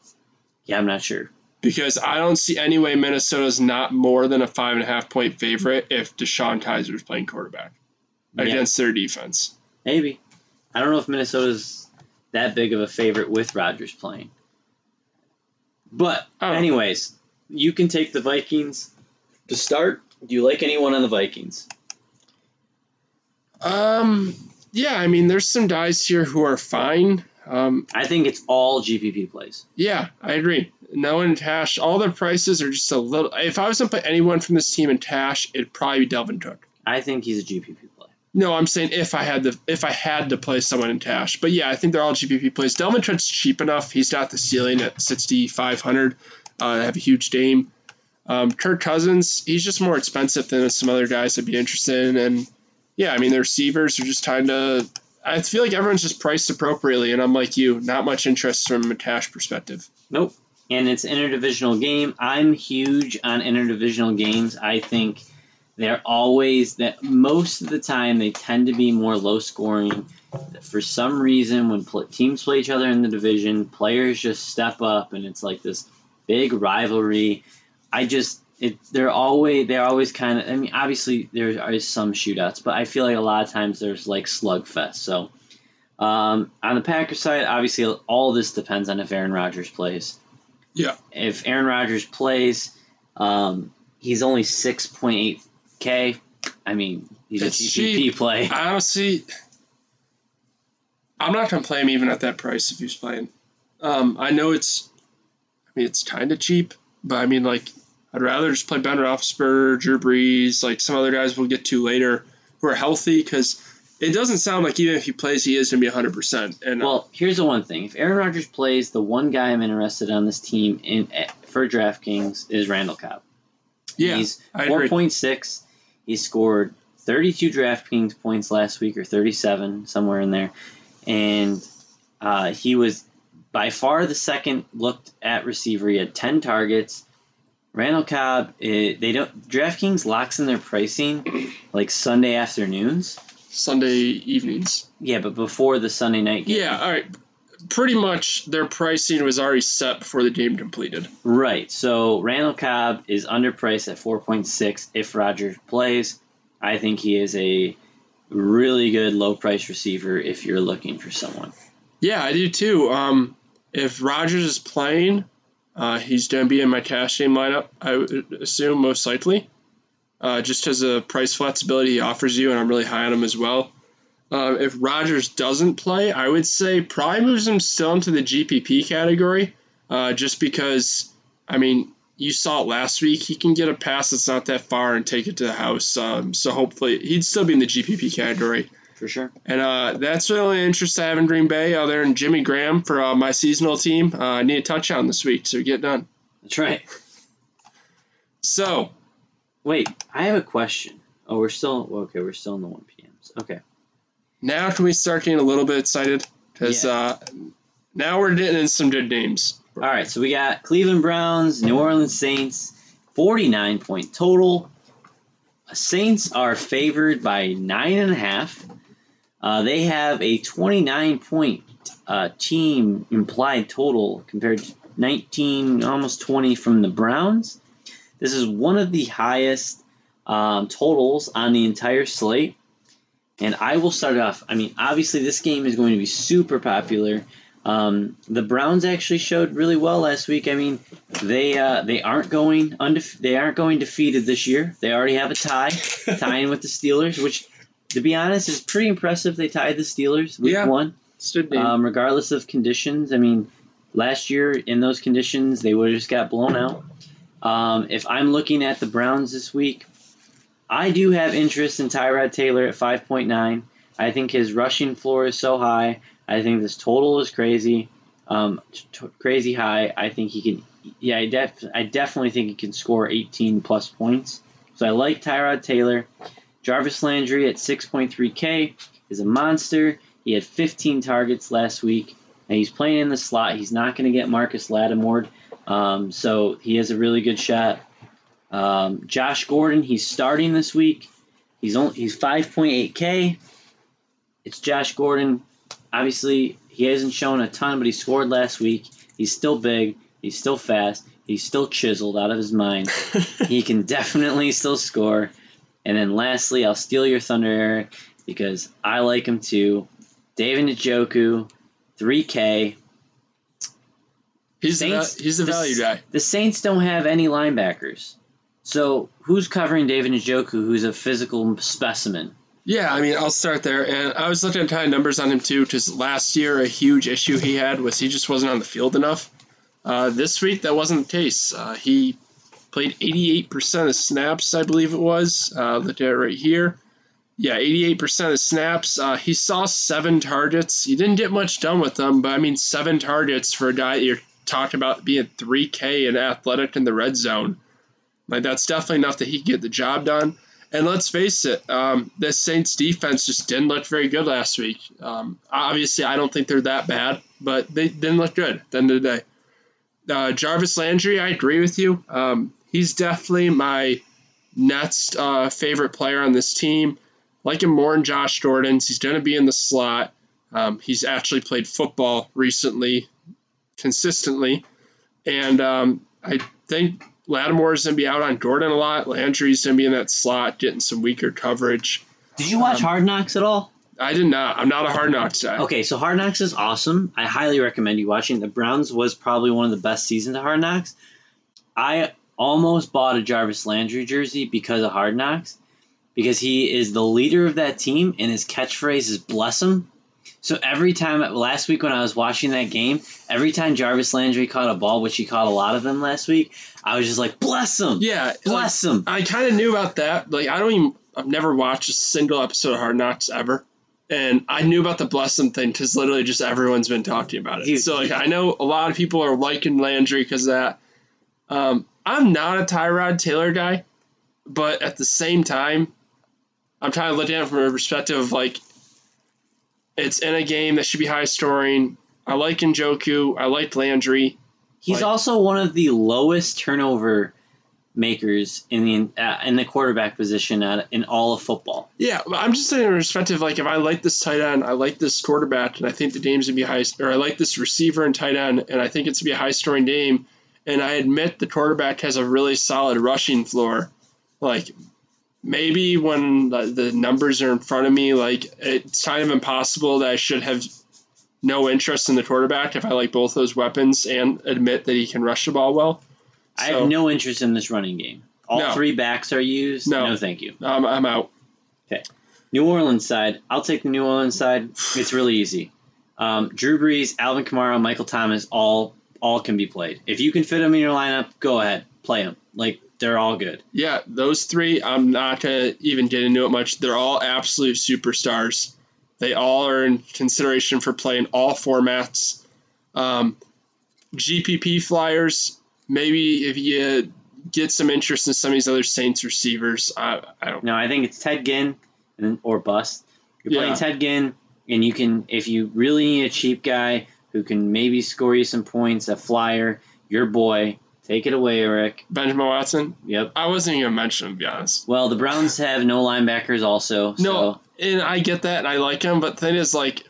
Yeah, I'm not sure because I don't see any way Minnesota's not more than a five and a half point favorite if DeShone Kizer is playing quarterback yeah. against their defense. Maybe I don't know if Minnesota's that big of a favorite with Rodgers playing. But anyways, you can take the Vikings to start. Do you like anyone on the Vikings? Um, yeah, I mean, there's some guys here who are fine. Um, I think it's all GPP plays. Yeah, I agree. No one in cash, all their prices are just a little. If I was to put anyone from this team in cash, it'd probably be Dalvin Cook. I think he's a GPP play. No, I'm saying if I had the if I had to play someone in cash, but yeah, I think they're all GPP plays. Dalvin Cook's cheap enough; he's got the ceiling at 6,500. Uh, have a huge game. Um, Kirk Cousins, he's just more expensive than some other guys I'd be interested in, and yeah, I mean the receivers are just kind of. I feel like everyone's just priced appropriately, and I'm like you, not much interest from a cash perspective. Nope. And it's interdivisional game. I'm huge on interdivisional games. I think they're always that most of the time they tend to be more low scoring. For some reason, when teams play each other in the division, players just step up, and it's like this big rivalry. I just it they're always they're always kind of I mean obviously there is some shootouts, but I feel like a lot of times there's like slugfest. So um, on the Packers side, obviously all this depends on if Aaron Rodgers plays. Yeah. If Aaron Rodgers plays, um, he's only six point eight k. I mean, he's it's a GPP cheap. play. Honestly, I'm not gonna play him even at that price if he's playing. Um, I know it's, I mean, it's kind of cheap, but I mean, like, I'd rather just play Ben Roethlisberger, Drew Brees, like some other guys we'll get to later who are healthy because it doesn't sound like even if he plays, he is going to be 100%. And uh, well, here's the one thing: if Aaron Rodgers plays, the one guy I'm interested on this team in eh, for DraftKings is Randall Cobb. Yeah, he's 4.6. He scored 32 DraftKings points last week, or 37, somewhere in there, and uh, he was by far the second looked at receiver. He had 10 targets. Randall Cobb, it, they don't DraftKings locks in their pricing like Sunday afternoons. Sunday evenings. Yeah, but before the Sunday night game. Yeah, all right. Pretty much their pricing was already set before the game completed. Right. So Randall Cobb is underpriced at 4.6 if Rodgers plays. I think he is a really good low price receiver if you're looking for someone. Yeah, I do too. Um, if Rodgers is playing, uh, he's going to be in my cash game lineup, I would assume, most likely uh, just as a price flexibility he offers you, and I'm really high on him as well. Uh, if Rodgers doesn't play, I would say probably moves him still into the GPP category, uh, just because, I mean, you saw it last week. He can get a pass that's not that far and take it to the house. Um, so hopefully he'd still be in the GPP category. For sure. And uh, that's the only interest I have in Green Bay other than Jimmy Graham for uh, my seasonal team. Uh, I need a touchdown this week, so get done. That's right. So Wait, I have a question. Oh, we're still okay. We're still in the one PMs. Okay. Now can we start getting a little bit excited? Because yeah. uh, now we're getting in some good names. All right, so we got Cleveland Browns, New Orleans Saints, 49 point total. Saints are favored by nine and a half. Uh, they have a 29 point uh, team implied total compared to 19, almost 20 from the Browns. This is one of the highest um, totals on the entire slate. And I will start off. I mean, obviously, this game is going to be super popular. Um, the Browns actually showed really well last week. I mean, they uh, they aren't going undef- they aren't going defeated this year. They already have a tie, tying with the Steelers, which, to be honest, is pretty impressive. They tied the Steelers week yeah, one, um, regardless of conditions. I mean, last year in those conditions, they would have just got blown out. Um, if I'm looking at the Browns this week, I do have interest in Tyrod Taylor at 5.9. I think his rushing floor is so high. I think this total is crazy, um, t- crazy high. I think he can. Yeah, I, def- I definitely think he can score 18 plus points. So I like Tyrod Taylor. Jarvis Landry at 6.3K is a monster. He had 15 targets last week, and he's playing in the slot. He's not going to get Marcus Lattimore. Um, so he has a really good shot. Um, Josh Gordon, he's starting this week. He's only he's 5.8k. It's Josh Gordon. Obviously, he hasn't shown a ton, but he scored last week. He's still big. He's still fast. He's still chiseled out of his mind. he can definitely still score. And then lastly, I'll steal your thunder, Eric, because I like him too. David Njoku, 3K. He's Saints, the, he's the, the value guy. The Saints don't have any linebackers. So who's covering David Njoku, who's a physical specimen? Yeah, I mean, I'll start there. And I was looking at kind of numbers on him too, because last year a huge issue he had was he just wasn't on the field enough. Uh, this week that wasn't the case. Uh, he played 88% of snaps, I believe it was. Uh, look at it right here. Yeah, 88% of snaps. Uh, he saw seven targets. He didn't get much done with them, but I mean, seven targets for a guy you're talking about being 3K and athletic in the red zone. Like that's definitely enough that he get the job done. And let's face it, um, the Saints defense just didn't look very good last week. Um, obviously, I don't think they're that bad, but they didn't look good at the end of the day. Uh, Jarvis Landry, I agree with you. Um, he's definitely my next uh, favorite player on this team. Like him more than Josh Gordon's. He's going to be in the slot. Um, he's actually played football recently consistently. And um, I think Lattimore's going to be out on Gordon a lot. Landry's going to be in that slot, getting some weaker coverage. Did you watch um, Hard Knocks at all? I did not. I'm not a Hard Knocks guy. Okay, so Hard Knocks is awesome. I highly recommend you watching. The Browns was probably one of the best seasons of Hard Knocks. I almost bought a Jarvis Landry jersey because of Hard Knocks, because he is the leader of that team, and his catchphrase is "Bless him." So every time last week when I was watching that game, every time Jarvis Landry caught a ball, which he caught a lot of them last week, I was just like, bless him. Yeah, bless like, him. I kind of knew about that. Like I don't even. I've never watched a single episode of Hard Knocks ever. And I knew about the bless him thing because literally just everyone's been talking about it. So like I know a lot of people are liking Landry because that. Um, I'm not a Tyrod Taylor guy, but at the same time, I'm trying to look at it from a perspective of like it's in a game that should be high scoring. I like Njoku. I like Landry. He's like, also one of the lowest turnover makers in the uh, in the quarterback position at, in all of football. Yeah, I'm just saying in a perspective. Like if I like this tight end, I like this quarterback, and I think the game's gonna be high. Or I like this receiver and tight end, and I think it's gonna be a high scoring game. And I admit the quarterback has a really solid rushing floor. Like maybe when the, the numbers are in front of me, like it's kind of impossible that I should have no interest in the quarterback if I like both those weapons and admit that he can rush the ball well. I have no interest in this running game. All no. three backs are used. No, no thank you. I'm, I'm out. Okay. New Orleans side. I'll take the New Orleans side. It's really easy. Um, Drew Brees, Alvin Kamara, Michael Thomas, all all can be played. If you can fit them in your lineup, go ahead, play them. Like they're all good. Yeah, those three, I'm not gonna even get into it much. They're all absolute superstars. They all are in consideration for playing all formats. Um, GPP flyers, maybe if you get some interest in some of these other Saints receivers, I, I don't. No, I think it's Ted Ginn and or bust. You're yeah. playing Ted Ginn, and you can if you really need a cheap guy who can maybe score you some points, a flyer, your boy. Take it away, Eric. Benjamin Watson. Yep. I wasn't even gonna mention to be honest. Well, the Browns have no linebackers, also. No, so. and I get that, and I like him, but the thing is, like,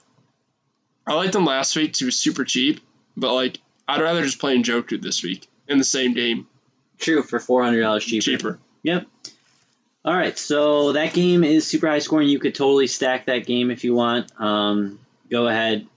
I liked him last week. He was super cheap, but like, I'd rather just play Njoku this week in the same game. True, for four hundred dollars cheaper. Cheaper. Yep. All right, so that game is super high scoring. You could totally stack that game if you want. Um, go ahead.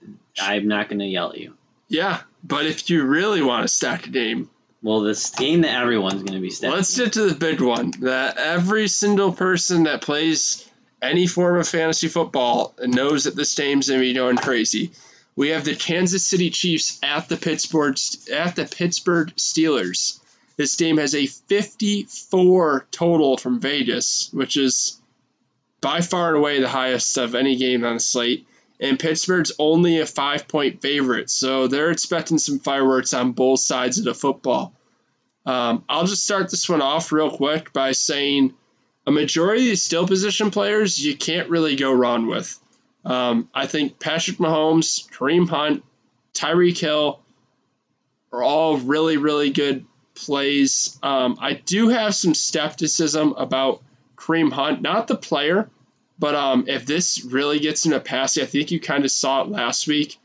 I'm not going to yell at you. Yeah, but if you really want to stack a game, well, this game that everyone's going to be stacking. Let's get to the big one that every single person that plays any form of fantasy football knows that this game's going to be going crazy. We have the Kansas City Chiefs at the Pittsburgh at the Pittsburgh Steelers. This game has a 54 total from Vegas, which is by far and away the highest of any game on the slate. And Pittsburgh's only a five point favorite, so they're expecting some fireworks on both sides of the football. Um, I'll just start this one off real quick by saying a majority of these still position players you can't really go wrong with. Um, I think Patrick Mahomes, Kareem Hunt, Tyreek Hill are all really, really good plays. Um, I do have some skepticism about Kareem Hunt, not the player, but um, if this really gets into passing, I think you kind of saw it last week.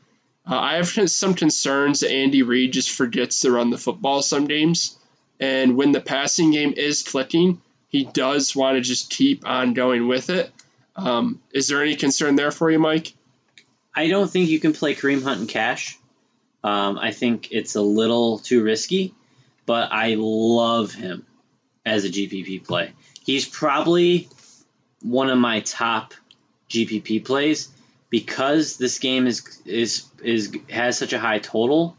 Uh, I have some concerns that Andy Reid just forgets to run the football some games. And when the passing game is clicking, he does want to just keep on going with it. Um, is there any concern there for you, Mike? I don't think you can play Kareem Hunt in cash. Um, I think it's a little too risky, but I love him as a GPP play. He's probably one of my top GPP plays because this game is is is has such a high total,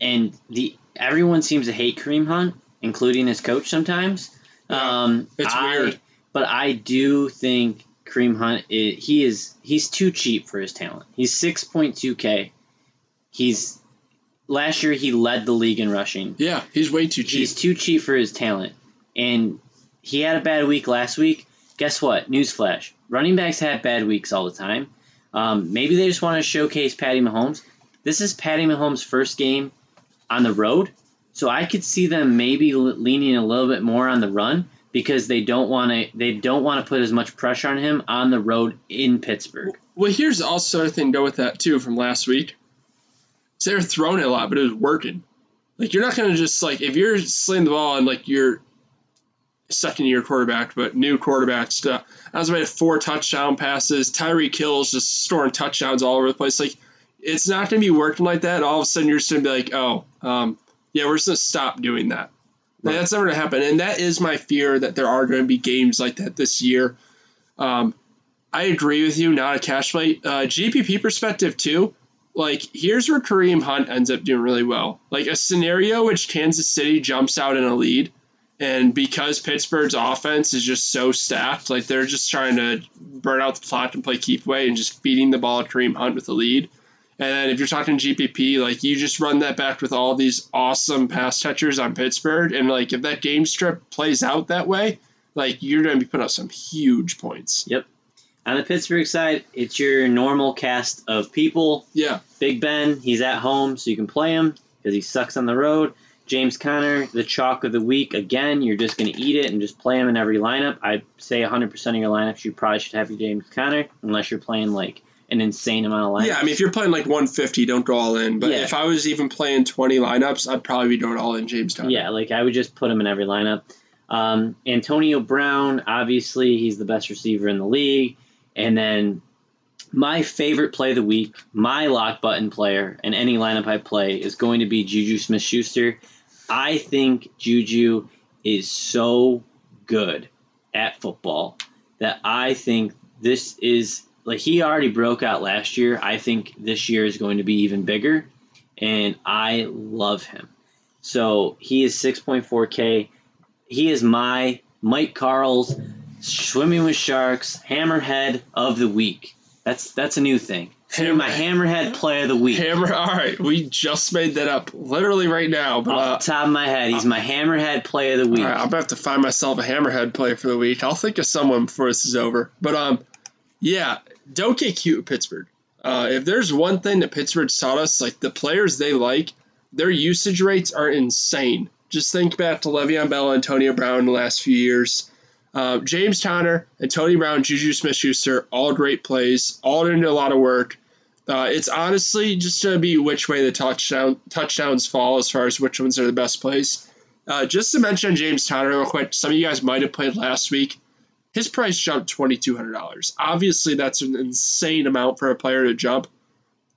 and the everyone seems to hate Kareem Hunt, including his coach sometimes. Yeah, um, it's I, weird. But I do think Kareem Hunt is, he is he's too cheap for his talent. He's 6.2k. He's last year he led the league in rushing. Yeah, he's way too cheap. He's too cheap for his talent. And he had a bad week last week. Guess what? Newsflash. Running backs have bad weeks all the time. Um, maybe they just want to showcase Patty Mahomes. This is Patty Mahomes' first game on the road, so I could see them maybe leaning a little bit more on the run because they don't want to they don't want to put as much pressure on him on the road in Pittsburgh. Well, here's also a thing to go with that too from last week. They're throwing it a lot, but it was working. Like you're not gonna just like if you're slinging the ball and like you're second year quarterback, but new quarterback stuff. I was made four touchdown passes. Tyreek Hill's just storing touchdowns all over the place. Like it's not going to be working like that. All of a sudden, you're just going to be like, oh, um, yeah, we're just going to stop doing that. Right. That's never going to happen. And that is my fear that there are going to be games like that this year. Um, I agree with you. Not a cash play. Uh, GPP perspective too. Like here's where Kareem Hunt ends up doing really well. Like a scenario which Kansas City jumps out in a lead, and because Pittsburgh's offense is just so stacked, like they're just trying to burn out the clock and play keep away and just feeding the ball to Kareem Hunt with the lead. And then if you're talking GPP, like you just run that back with all these awesome pass catchers on Pittsburgh, and like if that game strip plays out that way, like you're going to be putting up some huge points. Yep. On the Pittsburgh side, it's your normal cast of people. Yeah. Big Ben, he's at home, so you can play him because he sucks on the road. James Conner, the chalk of the week. Again, you're just going to eat it and just play him in every lineup. I say 100% of your lineups, you probably should have your James Conner, unless you're playing like an insane amount of lineups. Yeah, I mean, if you're playing like 150, don't go all in. But yeah. if I was even playing 20 lineups, I'd probably be doing all in James Conner. Yeah, like I would just put him in every lineup. Um, Antonio Brown, obviously, he's the best receiver in the league. And then my favorite play of the week, my lock button player in any lineup I play is going to be Juju Smith Schuster. I think Juju is so good at football that I think this is like he already broke out last year. I think this year is going to be even bigger, and I love him. So he is 6.4K. He is my Mike Carl's swimming with sharks hammerhead of the week. That's that's a new thing. Hammer, my hammerhead play of the week. Hammer. All right, we just made that up literally right now. But off the top of my head, he's uh, my hammerhead play of the week. All right, I'm have to find myself a hammerhead play for the week. I'll think of someone before this is over. But um, yeah, don't get cute with Pittsburgh. Uh, if there's one thing that Pittsburgh's taught us, like the players they like, their usage rates are insane. Just think back to Le'Veon Bell, and Antonio Brown in the last few years. Uh, James Conner and Tony Brown, Juju Smith Schuster, all great plays, all into a lot of work. Uh, it's honestly just going to be which way the touchdown touchdowns fall as far as which ones are the best plays. Uh, just to mention James Conner real quick, some of you guys might have played last week. His price jumped twenty two hundred dollars. Obviously, that's an insane amount for a player to jump.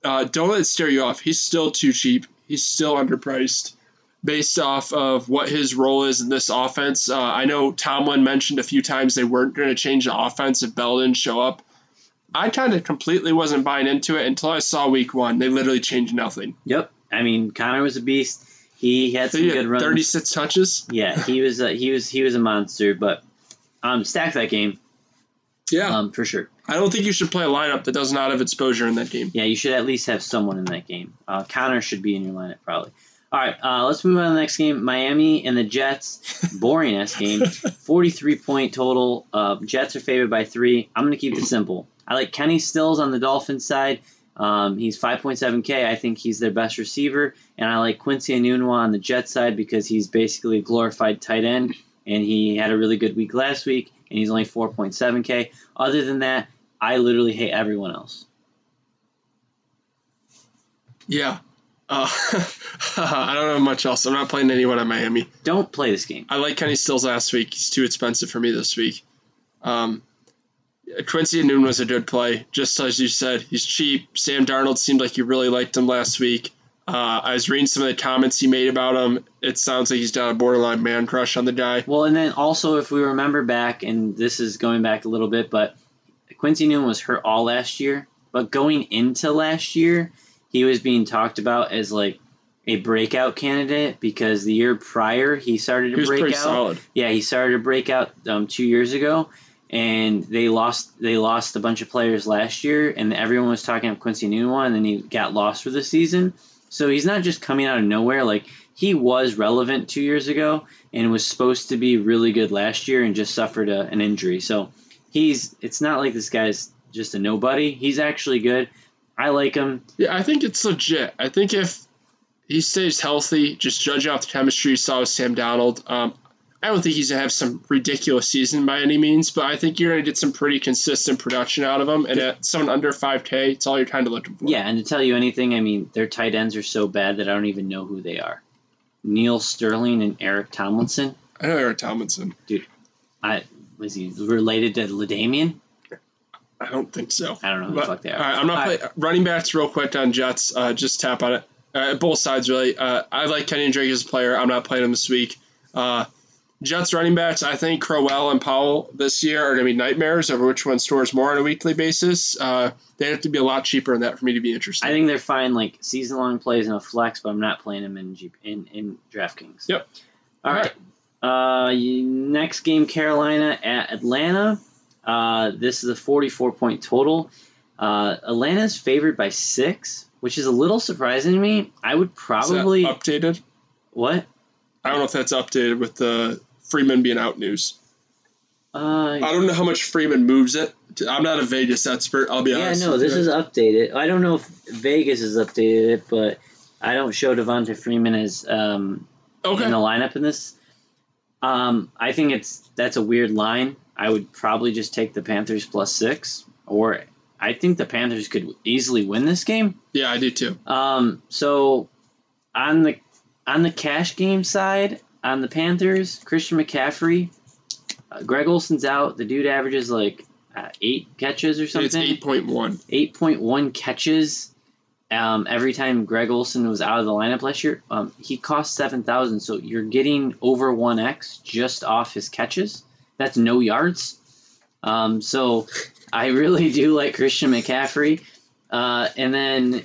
Uh, don't let it scare you off. He's still too cheap. He's still underpriced based off of what his role is in this offense. Uh, I know Tomlin mentioned a few times they weren't going to change the offense if Bell didn't show up. I kind of completely wasn't buying into it until I saw week one. They literally changed nothing. Yep. I mean, Conner was a beast. He had some good runs. Thirty six touches. Yeah, he was a, he was he was a monster. But um, stack that game. Yeah, um, for sure. I don't think you should play a lineup that does not have exposure in that game. Yeah, you should at least have someone in that game. Uh, Conner should be in your lineup probably. All right, uh, let's move on to the next game. Miami and the Jets. Boring ass game. 43 point total. Uh, Jets are favored by three. I'm going to keep it simple. I like Kenny Stills on the Dolphins side. Um, he's 5.7K. I think he's their best receiver. And I like Quincy Enunwa on the Jets side because he's basically a glorified tight end. And he had a really good week last week. And he's only 4.7K. Other than that, I literally hate everyone else. Yeah, uh, I don't know much else. I'm not playing anyone at Miami. Don't play this game. I like Kenny Stills last week. He's too expensive for me this week. Um, Quincy Enunwa was a good play, just as you said. He's cheap. Sam Darnold seemed like you really liked him last week. Uh, I was reading some of the comments he made about him. It sounds like he's got a borderline man crush on the guy. Well, and then also, if we remember back, and this is going back a little bit, but Quincy Enunwa was hurt all last year. But going into last year, he was being talked about as like a breakout candidate because the year prior he started to he break out. Solid. Yeah, he started to break out um, two years ago, and they lost they lost a bunch of players last year, and everyone was talking about Quincy Enunwa, and then he got lost for the season. So he's not just coming out of nowhere. Like he was relevant two years ago and was supposed to be really good last year, and just suffered a, an injury. So he's it's not like this guy's just a nobody. He's actually good. I like him. Yeah, I think it's legit. I think if he stays healthy, just judging off the chemistry you saw with Sam Darnold, um, I don't think he's gonna have some ridiculous season by any means, but I think you're gonna get some pretty consistent production out of him. And at someone under 5K, it's all you're kind of looking for. Yeah, and to tell you anything, I mean, their tight ends are so bad that I don't even know who they are. Neal Sterling and Eric Tomlinson. I know Eric Tomlinson. Dude, I was he related to LaDainian? I don't think so. I don't know who but, the fuck they are. All right, I'm not play, running backs real quick on Jets. Uh, just tap on it. Uh, both sides really. Uh, I like Kenny Drake as a player. I'm not playing him this week. Uh, Jets running backs, I think Crowell and Powell this year are going to be nightmares over which one stores more on a weekly basis. Uh, they have to be a lot cheaper than that for me to be interested. I think they're fine, like season long plays in a flex, but I'm not playing them in G- in, in DraftKings. Yep. All, All right. right. Uh, next game, Carolina at Atlanta. Uh, this is a 44 point total. Uh, Atlanta's favored by six, which is a little surprising to me. I would probably updated. What? I don't know if that's updated with the Freeman being out news. Uh, I don't know how much Freeman moves it. I'm not a Vegas expert. I'll be yeah, honest. Yeah, no, this is updated. I don't know if Vegas has updated it, but I don't show Devonta Freeman as um, okay. in the lineup in this. Um, I think it's that's a weird line. I would probably just take the Panthers plus six, or I think the Panthers could easily win this game. Yeah, I do too. Um, so on the on the cash game side, on the Panthers, Christian McCaffrey, uh, Greg Olsen's out. The dude averages like uh, eight catches or something. It's eight point one. Eight point one catches. Um, every time Greg Olsen was out of the lineup last year, um, he cost seven thousand. So you're getting over one x just off his catches. That's no yards. Um, so I really do like Christian McCaffrey. Uh, and then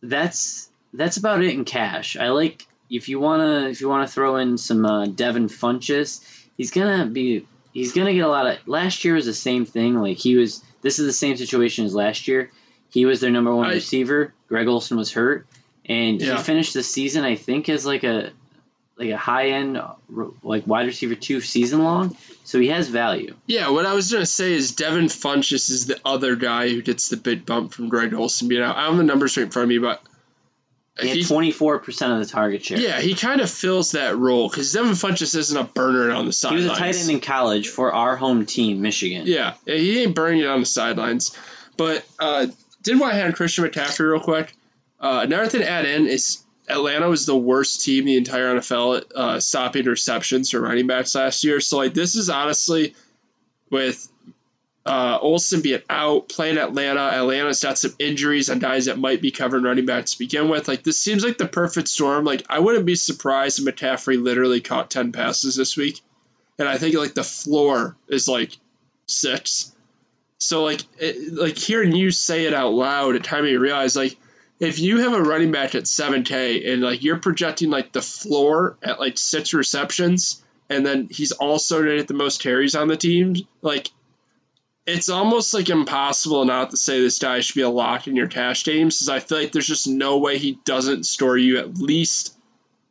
that's that's about it in cash. I like if you wanna if you wanna throw in some uh, Devin Funchess, he's gonna be he's gonna get a lot of. Last year was the same thing. Like he was. This is the same situation as last year. He was their number one I, receiver. Greg Olsen was hurt, and yeah. he finished the season I think as like a like a high end like wide receiver two season long, so he has value. Yeah, what I was gonna say is Devin Funchess is the other guy who gets the big bump from Greg Olsen being out. I don't have the numbers right in front of me, but he had twenty four percent of the target share. Yeah, he kind of fills that role because Devin Funchess isn't a burner on the sidelines. He was a tight end in college for our home team, Michigan. Yeah, he ain't burning it on the sidelines. But uh, didn't want to hand Christian McCaffrey real quick. Uh, another thing to add in is Atlanta was the worst team the entire NFL at uh, stopping receptions for running backs last year. So like this is honestly with uh, Olsen being out, playing Atlanta. Atlanta's got some injuries and guys that might be covering running backs to begin with. Like this seems like the perfect storm. Like I wouldn't be surprised if McCaffrey literally caught ten passes this week, and I think like the floor is like six. So like it, like hearing you say it out loud, it time me realize like if you have a running back at 7K and like you're projecting like the floor at like six receptions, and then he's also going to get the most carries on the team, like it's almost like impossible not to say this guy should be a lock in your cash games because I feel like there's just no way he doesn't store you at least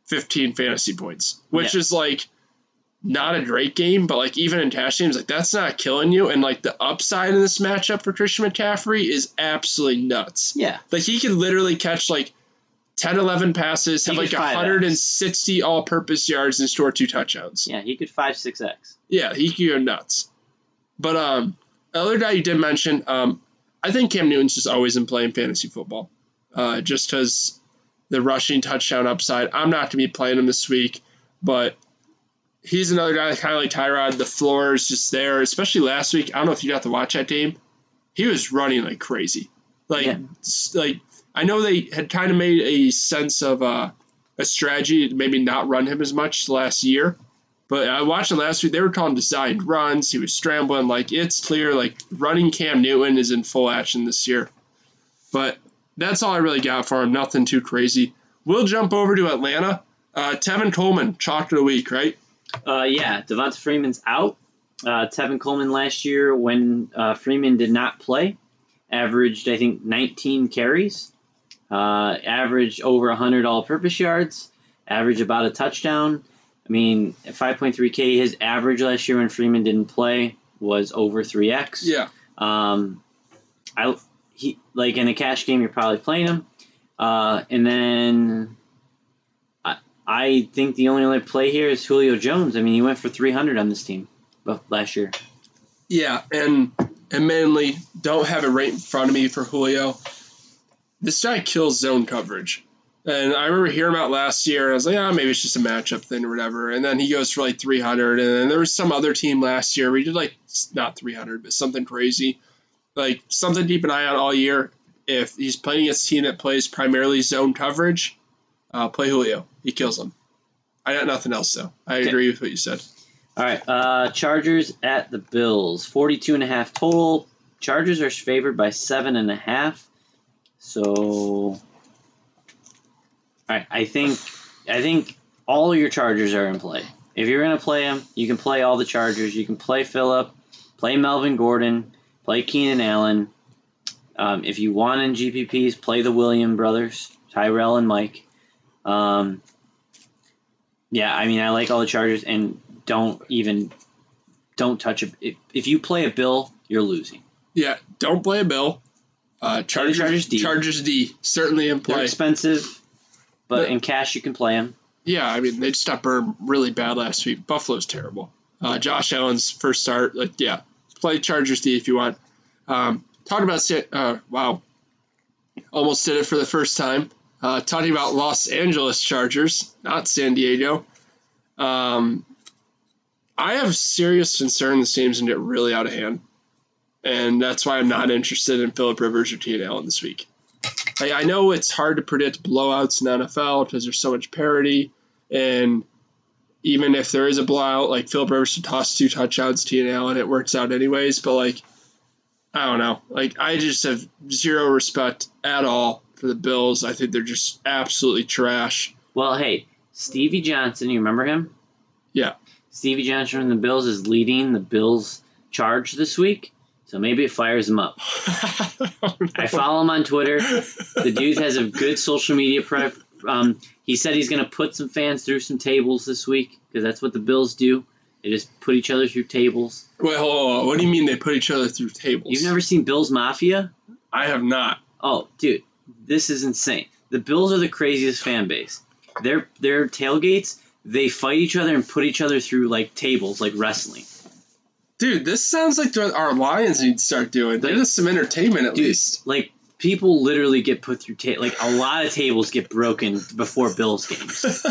15 fantasy points, which yeah. is like not a great game, but like even in cash games, like that's not killing you. And like the upside in this matchup for Christian McCaffrey is absolutely nuts. Yeah. Like he could literally catch like 10, 11 passes, have like 160 all purpose yards, and store two touchdowns. Yeah, he could 5 6x. Yeah, he could go nuts. But um, other guy you did mention, um, I think Cam Newton's just always in playing fantasy football. Uh, just because the rushing touchdown upside. I'm not going to be playing him this week, but he's another guy kind of like Tyrod. The floor is just there, especially last week. I don't know if you got to watch that game. He was running like crazy. Like, yeah. like I know they had kind of made a sense of uh, a strategy to maybe not run him as much last year. But I watched him last week. They were calling designed runs. He was scrambling. Like it's clear. Like running Cam Newton is in full action this year. But that's all I really got for him. Nothing too crazy. We'll jump over to Atlanta. Uh, Tevin Coleman, chalk of the week, right? Uh, yeah, Devonta Freeman's out. Uh, Tevin Coleman last year, when uh, Freeman did not play, averaged I think 19 carries, uh, averaged over 100 all-purpose yards, averaged about a touchdown. I mean, 5.3K. His average last year when Freeman didn't play was over 3x. Yeah. Um, I he like in a cash game, you're probably playing him. Uh, and then I think the only other play here is Julio Jones. I mean, he went for 300 on this team last year. Yeah, and admittedly, don't have it right in front of me for Julio. This guy kills zone coverage. And I remember hearing about last year, and I was like, oh, maybe it's just a matchup thing or whatever. And then he goes for like 300. And then there was some other team last year where he did like, not 300, but something crazy. Like something to keep an eye on all year. If he's playing a team that plays primarily zone coverage, uh, play Julio. He kills them. I got nothing else though. I okay. agree with what you said. All right, uh, Chargers at the Bills, 42 and a half total. Chargers are favored by seven and a half. So, all right, I think I think all your Chargers are in play. If you're gonna play them, you can play all the Chargers. You can play Philip, play Melvin Gordon, play Keenan Allen. Um, if you want in GPPs, play the William brothers, Tyrell and Mike. Um, yeah, I mean, I like all the Chargers, and don't even don't touch it. If, if you play a Bill, you're losing. Yeah, don't play a Bill. Uh, Chargers, Chargers D. Chargers D certainly in play. They're expensive, but, but in cash you can play them. Yeah, I mean they just got burned really bad last week. Buffalo's terrible. Uh, Josh Allen's first start, like yeah, play Chargers D if you want. Um, talk about uh, wow, almost did it for the first time. Uh, talking about Los Angeles Chargers, not San Diego. Um, I have serious concern the team's gonna get really out of hand, and that's why I'm not interested in Philip Rivers or Keenan Allen this week. I, I know it's hard to predict blowouts in the NFL because there's so much parity, and even if there is a blowout, like Philip Rivers to toss two touchdowns to Keenan Allen, it works out anyways. But like, I don't know. Like, I just have zero respect at all for the Bills. I think they're just absolutely trash. Well, hey, Stevie Johnson, you remember him? Yeah. Stevie Johnson from the Bills is leading the Bills charge this week. So maybe it fires him up. no. I follow him on Twitter. The dude has a good social media prep. Um, he said he's going to put some fans through some tables this week because that's what the Bills do. They just put each other through tables. Wait, hold on. What do you mean they put each other through tables? You've never seen Bills Mafia? I have not. Oh, dude, this is insane. The Bills are the craziest fan base. Their their tailgates they fight each other and put each other through like tables, like wrestling. Dude, this sounds like what our Lions need to start doing. Like, There's some entertainment at dude, least. Like people literally get put through ta- like a lot of tables get broken before Bills games.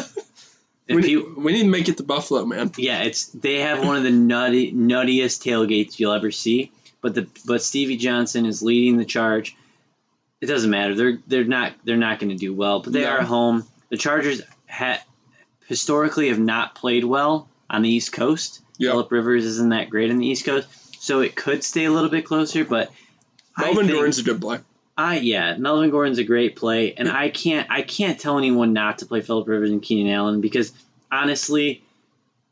we, need, we need to make it to Buffalo, man. Yeah, it's they have one of the nutty nuttiest tailgates you'll ever see. But the but Stevie Johnson is leading the charge. It doesn't matter. They're they're not they're not going to do well, but they no. are home. The Chargers had historically have not played well on the East Coast. Yep. Philip Rivers isn't that great on the East Coast, so it could stay a little bit closer. But Melvin Gordon's a good play. I yeah, Melvin Gordon's a great play, and I can't I can't tell anyone not to play Philip Rivers and Keenan Allen because honestly,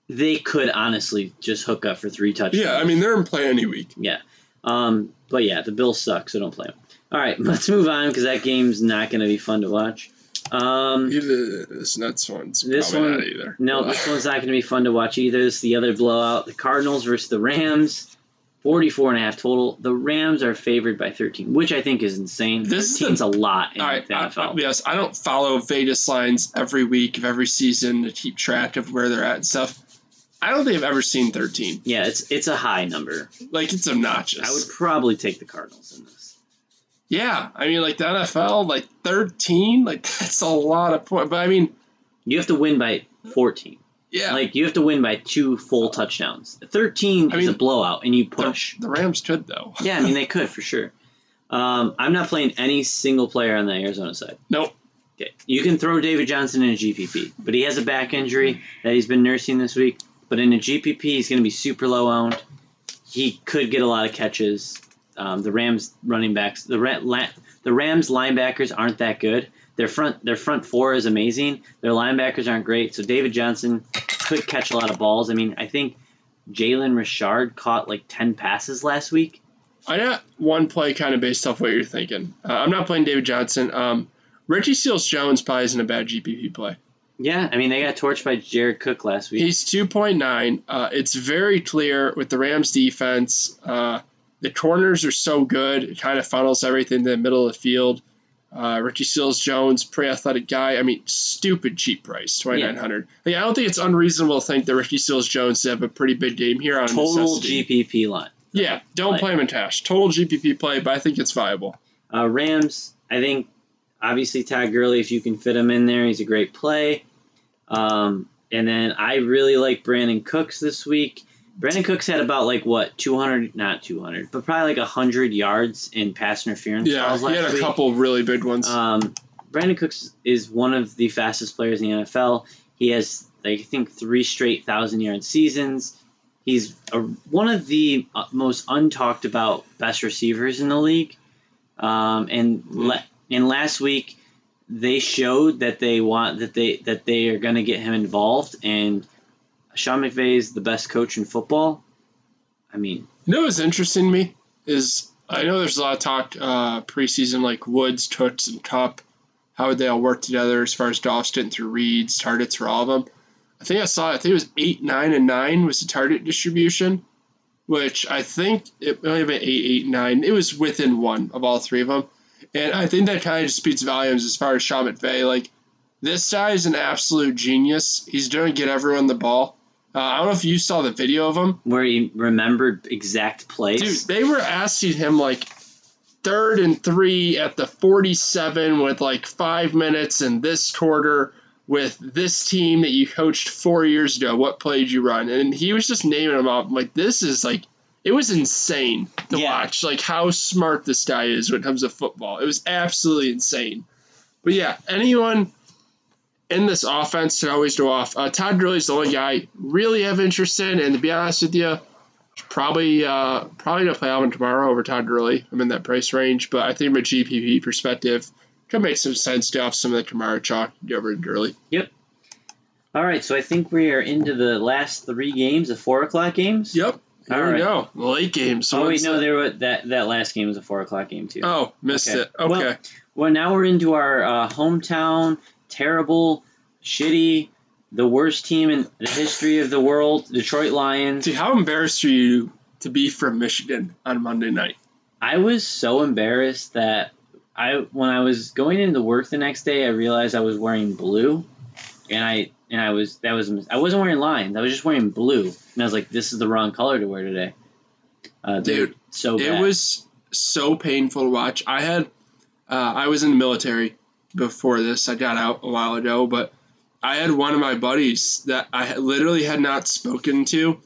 they could honestly just hook up for three touchdowns. Yeah, I mean they're in play any week. Yeah, um, but yeah, the Bills suck, so don't play them. All right, let's move on because that game's not going to be fun to watch. Um, this next one's this one, not either. No, this one's not going to be fun to watch either. This is the other blowout. The Cardinals versus the Rams. 44 and a half total. The Rams are favored by 13, which I think is insane. This seems a lot in the NFL. I, yes, I don't follow Vegas lines every week of every season to keep track of where they're at and stuff. I don't think I've ever seen 13. Yeah, it's it's a high number. Like it's obnoxious. I would probably take the Cardinals in this. Yeah, I mean, like the NFL, like 13, like that's a lot of points. But I mean, you have to win by 14. Yeah, like you have to win by two full touchdowns. 13 I is mean, a blowout, and you push. The, the, Rams could though. yeah, I mean they could for sure. Um, I'm not playing any single player on the Arizona side. Nope. Okay, you can throw David Johnson in a GPP, but he has a back injury that he's been nursing this week. But in a GPP, he's going to be super low owned. He could get a lot of catches. Um, the Rams running backs, the the Rams linebackers aren't that good. Their front their front four is amazing. Their linebackers aren't great. So David Johnson could catch a lot of balls. I mean, I think Jalen Richard caught like ten passes last week. I got one play kind of based off what you're thinking. Uh, I'm not playing David Johnson. Um, Richie Seals Jones probably isn't a bad GPP play. Yeah, I mean they got torched by Jared Cook last week. He's 2.9. Uh, it's very clear with the Rams defense. Uh, the corners are so good; it kind of funnels everything to the middle of the field. Uh, Richie Seals Jones, pretty athletic guy. I mean, stupid cheap price, twenty nine hundred. Yeah. Like, I don't think it's unreasonable to think that Richie Seals Jones have a pretty big game here on total necessity. GPP line. Yeah, don't play. play him in cash. Total GPP play, but I think it's viable. Uh, Rams, I think obviously Todd Gurley, if you can fit him in there, he's a great play. Um, and then I really like Brandin Cooks this week. Brandin Cooks had about like what 200, not 200, but probably like 100 yards in pass interference. Yeah, he had a week. couple really big ones. Um, Brandin Cooks is one of the fastest players in the NFL. He has I think three straight thousand yard seasons. He's a, one of the uh, most untalked about best receivers in the league. Um, and le- and last week they showed that they want that they that they are going to get him involved. And Sean McVay is the best coach in football. I mean, you know what's interesting to me is I know there's a lot of talk uh, preseason like Woods, Cooks, and Kupp. How would they all work together as far as Dawson through reads, targets for all of them? I think I saw. I think it was eight, nine, and nine was the target distribution, which I think it might have been eight, eight, nine. It was within one of all three of them, and I think that kind of just speaks volumes as far as Sean McVay. Like this guy is an absolute genius. He's going to get everyone the ball. Uh, I don't know if you saw the video of him where he remembered exact plays. Dude, they were asking him like third and three at the 47 with like five minutes in this quarter with this team that you coached four years ago. What play did you run? And he was just naming them off. Like, this is like, it was insane to yeah. watch, like how smart this guy is when it comes to football. It was absolutely insane. But yeah, anyone in this offense to always go off. Uh, Todd Gurley's the only guy I really have interest in, and to be honest with you, probably uh, probably gonna play Alvin Kamara over Todd Gurley. I'm in that price range, but I think from a GPP perspective, could make some sense to off some of the Kamara chalk over Gurley. Yep. All right, so I think we are into the last three games, the four o'clock games. Yep. There All we right. go. Late games. So oh wait, no, there was that that last game was a four o'clock game too. Oh, missed okay. it. Okay. Well, well, now we're into our uh, hometown terrible, shitty, the worst team in the history of the world, Detroit Lions. See, how embarrassed are you to be from Michigan on Monday night? I was so embarrassed that I when I was going into work the next day, I realized I was wearing blue, and I and I was that was I wasn't wearing lines. I was just wearing blue, and I was like, this is the wrong color to wear today. Uh, Dude, so bad. it was so painful to watch. I had uh, I was in the military before this. I got out a while ago, but I had one of my buddies that I literally had not spoken to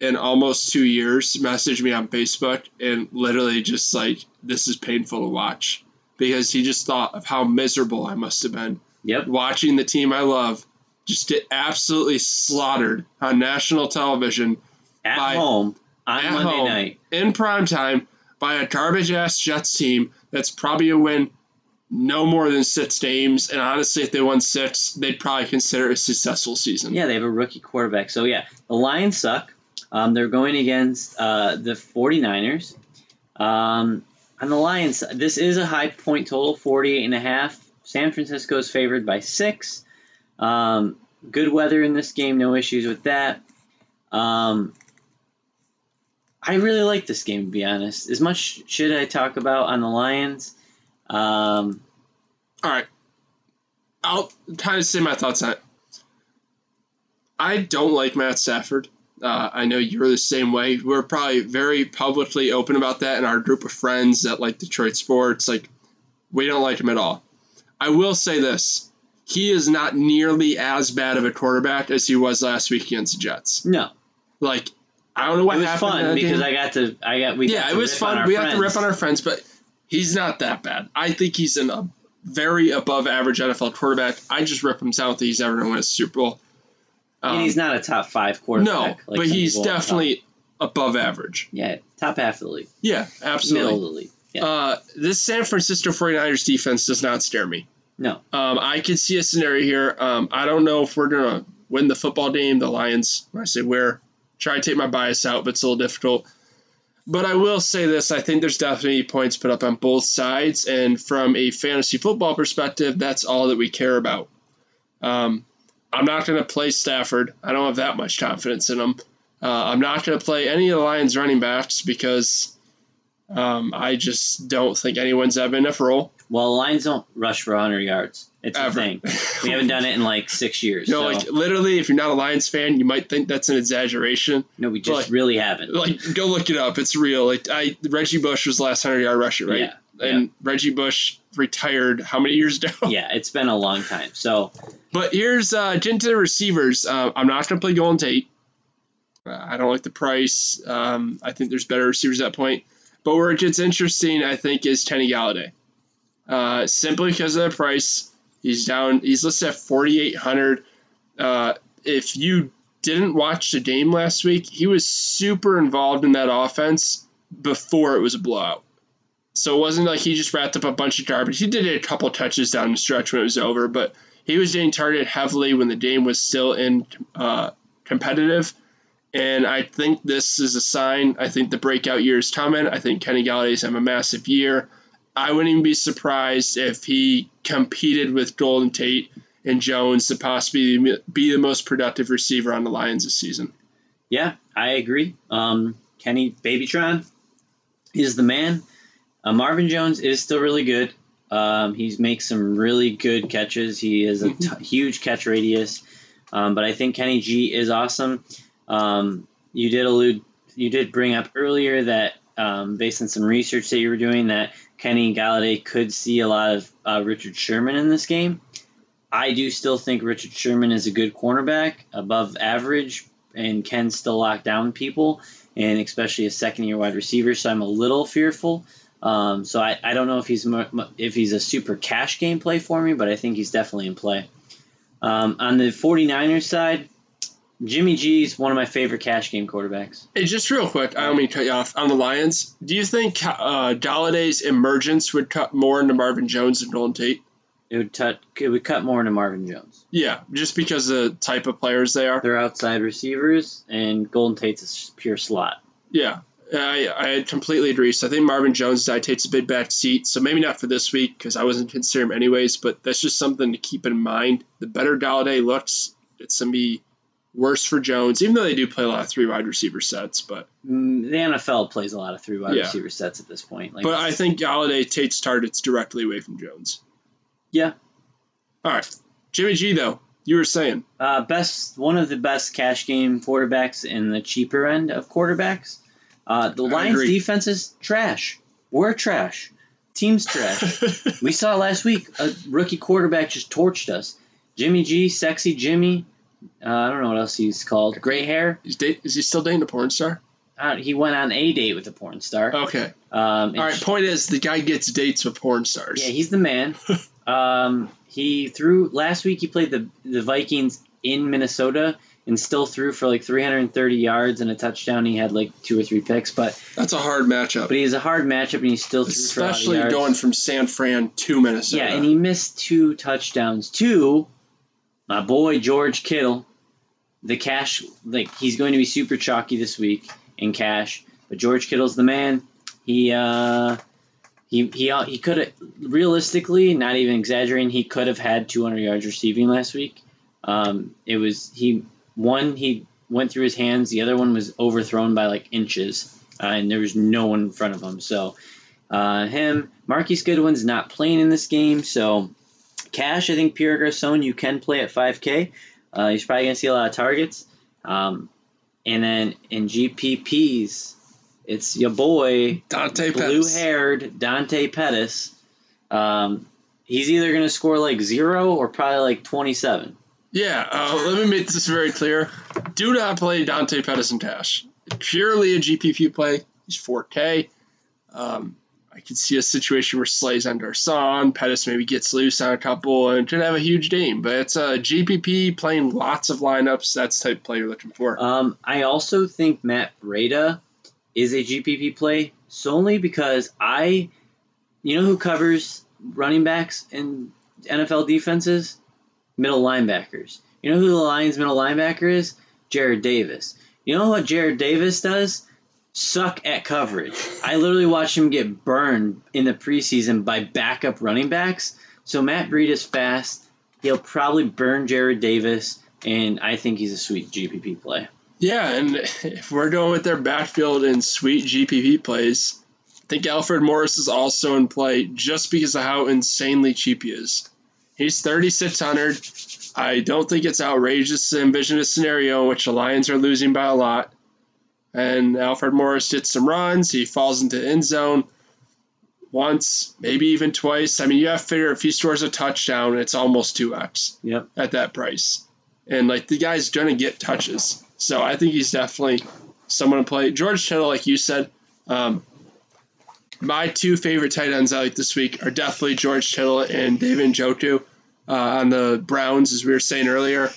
in almost two years message me on Facebook and literally just like, this is painful to watch because he just thought of how miserable I must have been. Yep. Watching the team I love just get absolutely slaughtered on national television at by, home on Monday home, night in prime time by a garbage ass Jets team that's probably a win no more than six games. And honestly, if they won six, they'd probably consider it a successful season. Yeah, they have a rookie quarterback. So, yeah, the Lions suck. Um, they're going against uh, the 49ers. Um, on the Lions, this is a high point total, 48 and a half. San Francisco is favored by six. Um, good weather in this game, no issues with that. Um, I really like this game, to be honest. As much shit I talk about on the Lions, um, All right. I'll kind of say my thoughts on it. I don't like Matt Stafford. Uh, I know you're the same way. We're probably very publicly open about that in our group of friends that like Detroit sports. Like, we don't like him at all. I will say this: he is not nearly as bad of a quarterback as he was last week against the Jets. No, like I don't know what it was happened. Fun because game. I got to, I got we. Yeah, it was fun. We got to rip on our friends, but he's not that bad. I think he's a very above average NFL quarterback. I just rip him down that he's ever going to win a Super Bowl. Um, he's not a top five quarterback. No, like but he's definitely above average. Yeah, top half of the league. Yeah, absolutely. Middle of the league. Yeah. Uh, this San Francisco 49ers defense does not scare me. No. Um, I can see a scenario here. Um, I don't know if we're going to win the football game. The Lions, I say we're, try to take my bias out, but it's a little difficult. But I will say this I think there's definitely points put up on both sides. And from a fantasy football perspective, that's all that we care about. Um, I'm not going to play Stafford. I don't have that much confidence in him. Uh, I'm not going to play any of the Lions running backs because um, I just don't think anyone's ever enough role. Well, Lions don't rush for 100 yards. It's Ever. a thing. We haven't done it in like six years. No, so. like literally, if you're not a Lions fan, you might think that's an exaggeration. No, we just like, really haven't. Like, go look it up. It's real. Like, I Reggie Bush was the last hundred yard rusher, right? Yeah. And. Reggie Bush retired how many years ago? Yeah, it's been a long time. So, but here's uh, into the receivers. Uh, I'm not going to play Golden Tate. Uh, I don't like the price. Um, I think there's better receivers at that point. But where it gets interesting, I think, is Kenny Golladay. Uh, simply because of the price. He's down. He's listed at 4,800. Uh, if you didn't watch the game last week, he was super involved in that offense before it was a blowout. So it wasn't like he just wrapped up a bunch of garbage. He did a couple touches down the stretch when it was over, but he was getting targeted heavily when the game was still in uh, competitive. And I think this is a sign. I think the breakout year is coming. I think Kenny Golladay's having a massive year. I wouldn't even be surprised if he competed with Golden Tate and Jones to possibly be the most productive receiver on the Lions this season. Yeah, I agree. Um, Kenny Babytron is the man. Uh, Marvin Jones is still really good. Um, he makes some really good catches. He has a mm-hmm. huge catch radius. Um, but I think Kenny G is awesome. Um, you did allude, you did bring up earlier that um, based on some research that you were doing, that Kenny Golladay could see a lot of uh, Richard Sherman in this game. I do still think Richard Sherman is a good cornerback, above average, and can still lock down people, and especially a second year wide receiver. So I'm a little fearful. Um, so I, I don't know if he's if he's a super cash game play for me, but I think he's definitely in play. Um, on the 49ers side, Jimmy G is one of my favorite cash game quarterbacks. Hey, just real quick, I don't mean to cut you off. On the Lions, do you think uh, Golladay's emergence would cut more into Marvin Jones and Golden Tate? It would cut. It would cut more into Marvin Jones. Yeah, just because of the type of players they are. They're outside receivers, and Golden Tate's a pure slot. Yeah, I, I completely agree. So I think Marvin Jones takes a big back seat. So maybe not for this week because I wasn't considering him anyways. But that's just something to keep in mind. The better Golladay looks, it's gonna be worse for Jones, even though they do play a lot of three wide receiver sets. But mm, the NFL plays a lot of three wide yeah. receiver sets at this point. Like, but I think Golladay takes targets directly away from Jones. Yeah. All right. Jimmy G, though, you were saying. Uh, best one of the best cash game quarterbacks in the cheaper end of quarterbacks. Uh, the Lions defense is trash. We're trash. Team's trash. we saw last week a rookie quarterback just torched us. Jimmy G, sexy Jimmy. Uh, I don't know what else he's called. Gray hair. Is, date, is he still dating a porn star? Uh, he went on a date with a porn star. Okay. Um, All right. Point is, the guy gets dates with porn stars. Yeah, he's the man. Um, he threw last week. He played the the Vikings in Minnesota and still threw for like 330 yards and a touchdown. He had like two or three picks, but that's a hard matchup. But he's a hard matchup, and he still threw especially going from San Fran to Minnesota. Yeah, and he missed two touchdowns to my boy George Kittle. The cash, like he's going to be super chalky this week in cash, but George Kittle's the man. He uh, he he uh, he could have realistically, not even exaggerating, he could have had 200 yards receiving last week. Um, it was he one he went through his hands, the other one was overthrown by like inches, uh, and there was no one in front of him. So uh, him, Marquise Goodwin's not playing in this game, so cash. I think Pierre Garcon you can play at 5K. Uh, he's probably gonna see a lot of targets. Um, and then in GPPs, it's your boy Dante blue haired Dante Pettis. Um, he's either going to score like zero or probably like 27. Yeah, uh, let me make this very clear. Do not play Dante Pettis in cash. Purely a GPP play. He's 4K. Um, I could see a situation where Slay's under Son, Pettis maybe gets loose on a couple and could have a huge game. But it's a GPP playing lots of lineups. That's the type of play you're looking for. Um, I also think Matt Breida is a GPP play solely because I, you know who covers running backs in NFL defenses? Middle linebackers. You know who the Lions middle linebacker is? Jarrad Davis. You know what Jarrad Davis does? Suck at coverage. I literally watched him get burned in the preseason by backup running backs. So Matt Breida is fast. He'll probably burn Jarrad Davis, and I think he's a sweet GPP play. Yeah, and if we're going with their backfield and sweet GPP plays, I think Alfred Morris is also in play just because of how insanely cheap he is. He's 3,600. I don't think it's outrageous to envision a scenario in which the Lions are losing by a lot. And Alfred Morris gets some runs. He falls into end zone once, maybe even twice. I mean, you have to figure if he scores a touchdown, it's almost 2x yep. at that price. And, like, the guy's going to get touches. So I think he's definitely someone to play. George Kittle, like you said, um, my two favorite tight ends I like this week are definitely George Kittle and David Njoku uh, on the Browns, as we were saying earlier. Uh,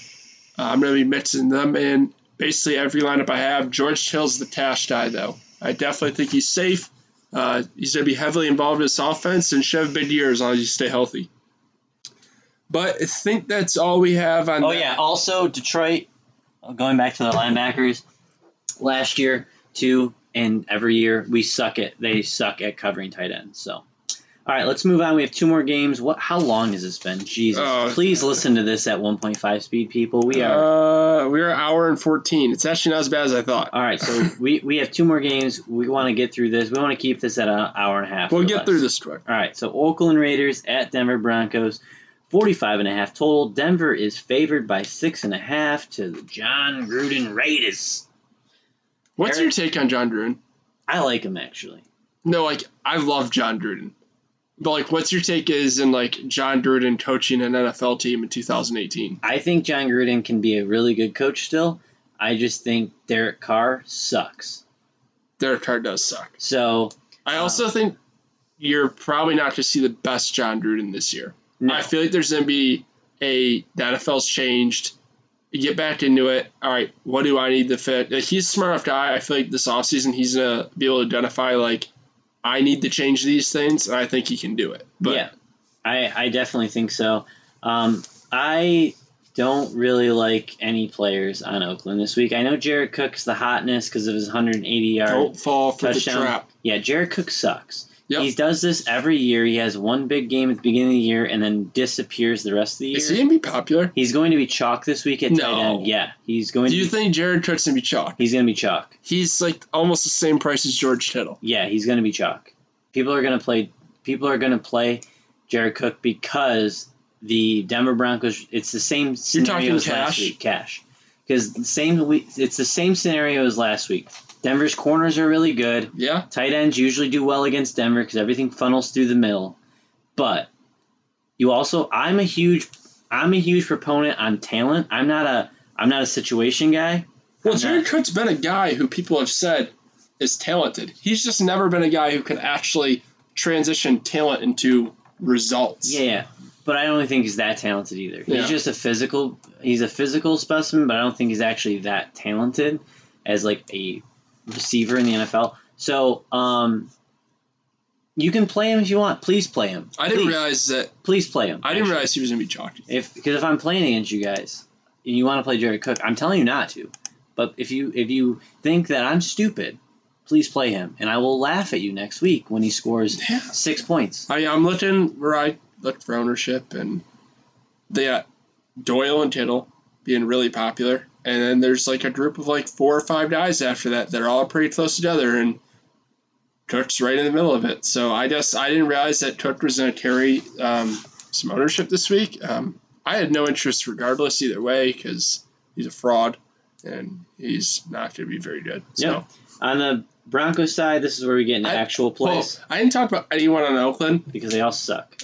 I'm going to be mixing them in basically every lineup I have. George Kittle's the cash guy, though. I definitely think he's safe. Uh, he's going to be heavily involved in this offense and should have a big year as long as you stay healthy. But I think that's all we have on. Oh that. yeah. Also, Detroit. Going back to the linebackers, last year too, and every year we suck at they suck at covering tight ends. So all right, let's move on. We have two more games. What? How long has this been? Jesus! Uh, Please listen to this at 1.5 speed, people. We are. Uh, we're an hour and 14. It's actually not as bad as I thought. All right, so we, we have two more games. We want to get through this. We want to keep this at an hour and a half. We'll get less. through this quick. All right, so Oakland Raiders at Denver Broncos. 45 and a half total. Denver is favored by six and a half to the Jon Gruden Raiders. What's Eric, your take on Jon Gruden? I like him actually. No, like I love Jon Gruden. But like, what's your take is in like Jon Gruden coaching an NFL team in 2018? I think Jon Gruden can be a really good coach still. I just think Derek Carr sucks. Derek Carr does suck. So I also um, think you're probably not going to see the best Jon Gruden this year. No. I feel like there's going to be a the NFL's changed. You get back into it. All right, what do I need to fit? Like, he's a smart enough guy. I feel like this offseason he's going to be able to identify like I need to change these things, and I think he can do it. But yeah, I, I definitely think so. Um, I don't really like any players on Oakland this week. I know Jared Cook's the hotness because of his 180 yard. Don't fall for touchdown. the trap. Yeah, Jared Cook sucks. Yep. He does this every year. He has one big game at the beginning of the year and then disappears the rest of the year. Is he gonna be popular? He's going to be chalk this week at no. tight end. Yeah, he's going. Do you be, think Jared Cook's gonna be chalk? He's gonna be chalk. He's like almost the same price as George Kittle. Yeah, he's gonna be chalk. People are gonna play. People are gonna play Jared Cook because the Denver Broncos. It's the same scenario as last week. Cash, because the same. It's the same scenario as last week. Denver's corners are really good. Yeah. Tight ends usually do well against Denver because everything funnels through the middle. But you also, I'm a huge, I'm a huge proponent on talent. I'm not a, I'm not a situation guy. Well, Jared Cook's been a guy who people have said is talented. He's just never been a guy who can actually transition talent into results. Yeah, but I don't think he's that talented either. He's yeah. just a physical. He's a physical specimen, but I don't think he's actually that talented as like a receiver in the NFL. So, um, you can play him if you want. Please play him. I didn't realize that. Please play him. I didn't realize he was gonna be chalky. If because if I'm playing against you guys and you want to play Jared Cook, I'm telling you not to. But if you if you think that I'm stupid, please play him, and I will laugh at you next week when he scores yeah. six points. I, I'm looking where I look for ownership, and they got Doyle and Kittle being really popular. And then there's like a group of like four or five guys after that that are all pretty close together, and Cook's right in the middle of it. So I just I didn't realize that Cook was going to carry um, some ownership this week. Um, I had no interest regardless either way because he's a fraud and he's not going to be very good. So yep. on the Broncos side, this is where we get into I, actual plays. Well, I didn't talk about anyone on Oakland because they all suck.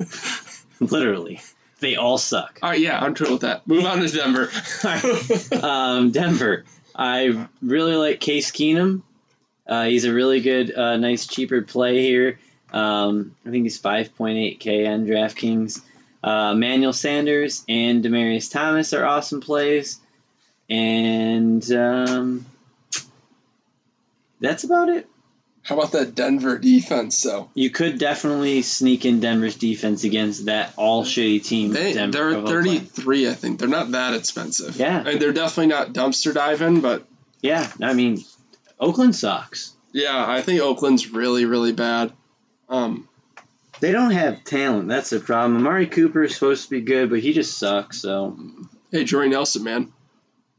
Literally. They all suck. All right, yeah, I'm cool with that. Move on to Denver. um, Denver. I really like Case Keenum. Uh, he's a really good, uh, nice, cheaper play here. Um, I think he's 5.8K on DraftKings. Uh, Manuel Sanders and Demaryius Thomas are awesome plays. And um, that's about it. How about that Denver defense, though? You could definitely sneak in Denver's defense against that all shitty team. They, Denver, they're 33, I think. They're not that expensive. Yeah. I mean, they're definitely not dumpster diving, but. Yeah, I mean, Oakland sucks. Yeah, I think Oakland's really, really bad. Um, they don't have talent. That's the problem. Amari Cooper is supposed to be good, but he just sucks. So. Hey, Jordy Nelson, man.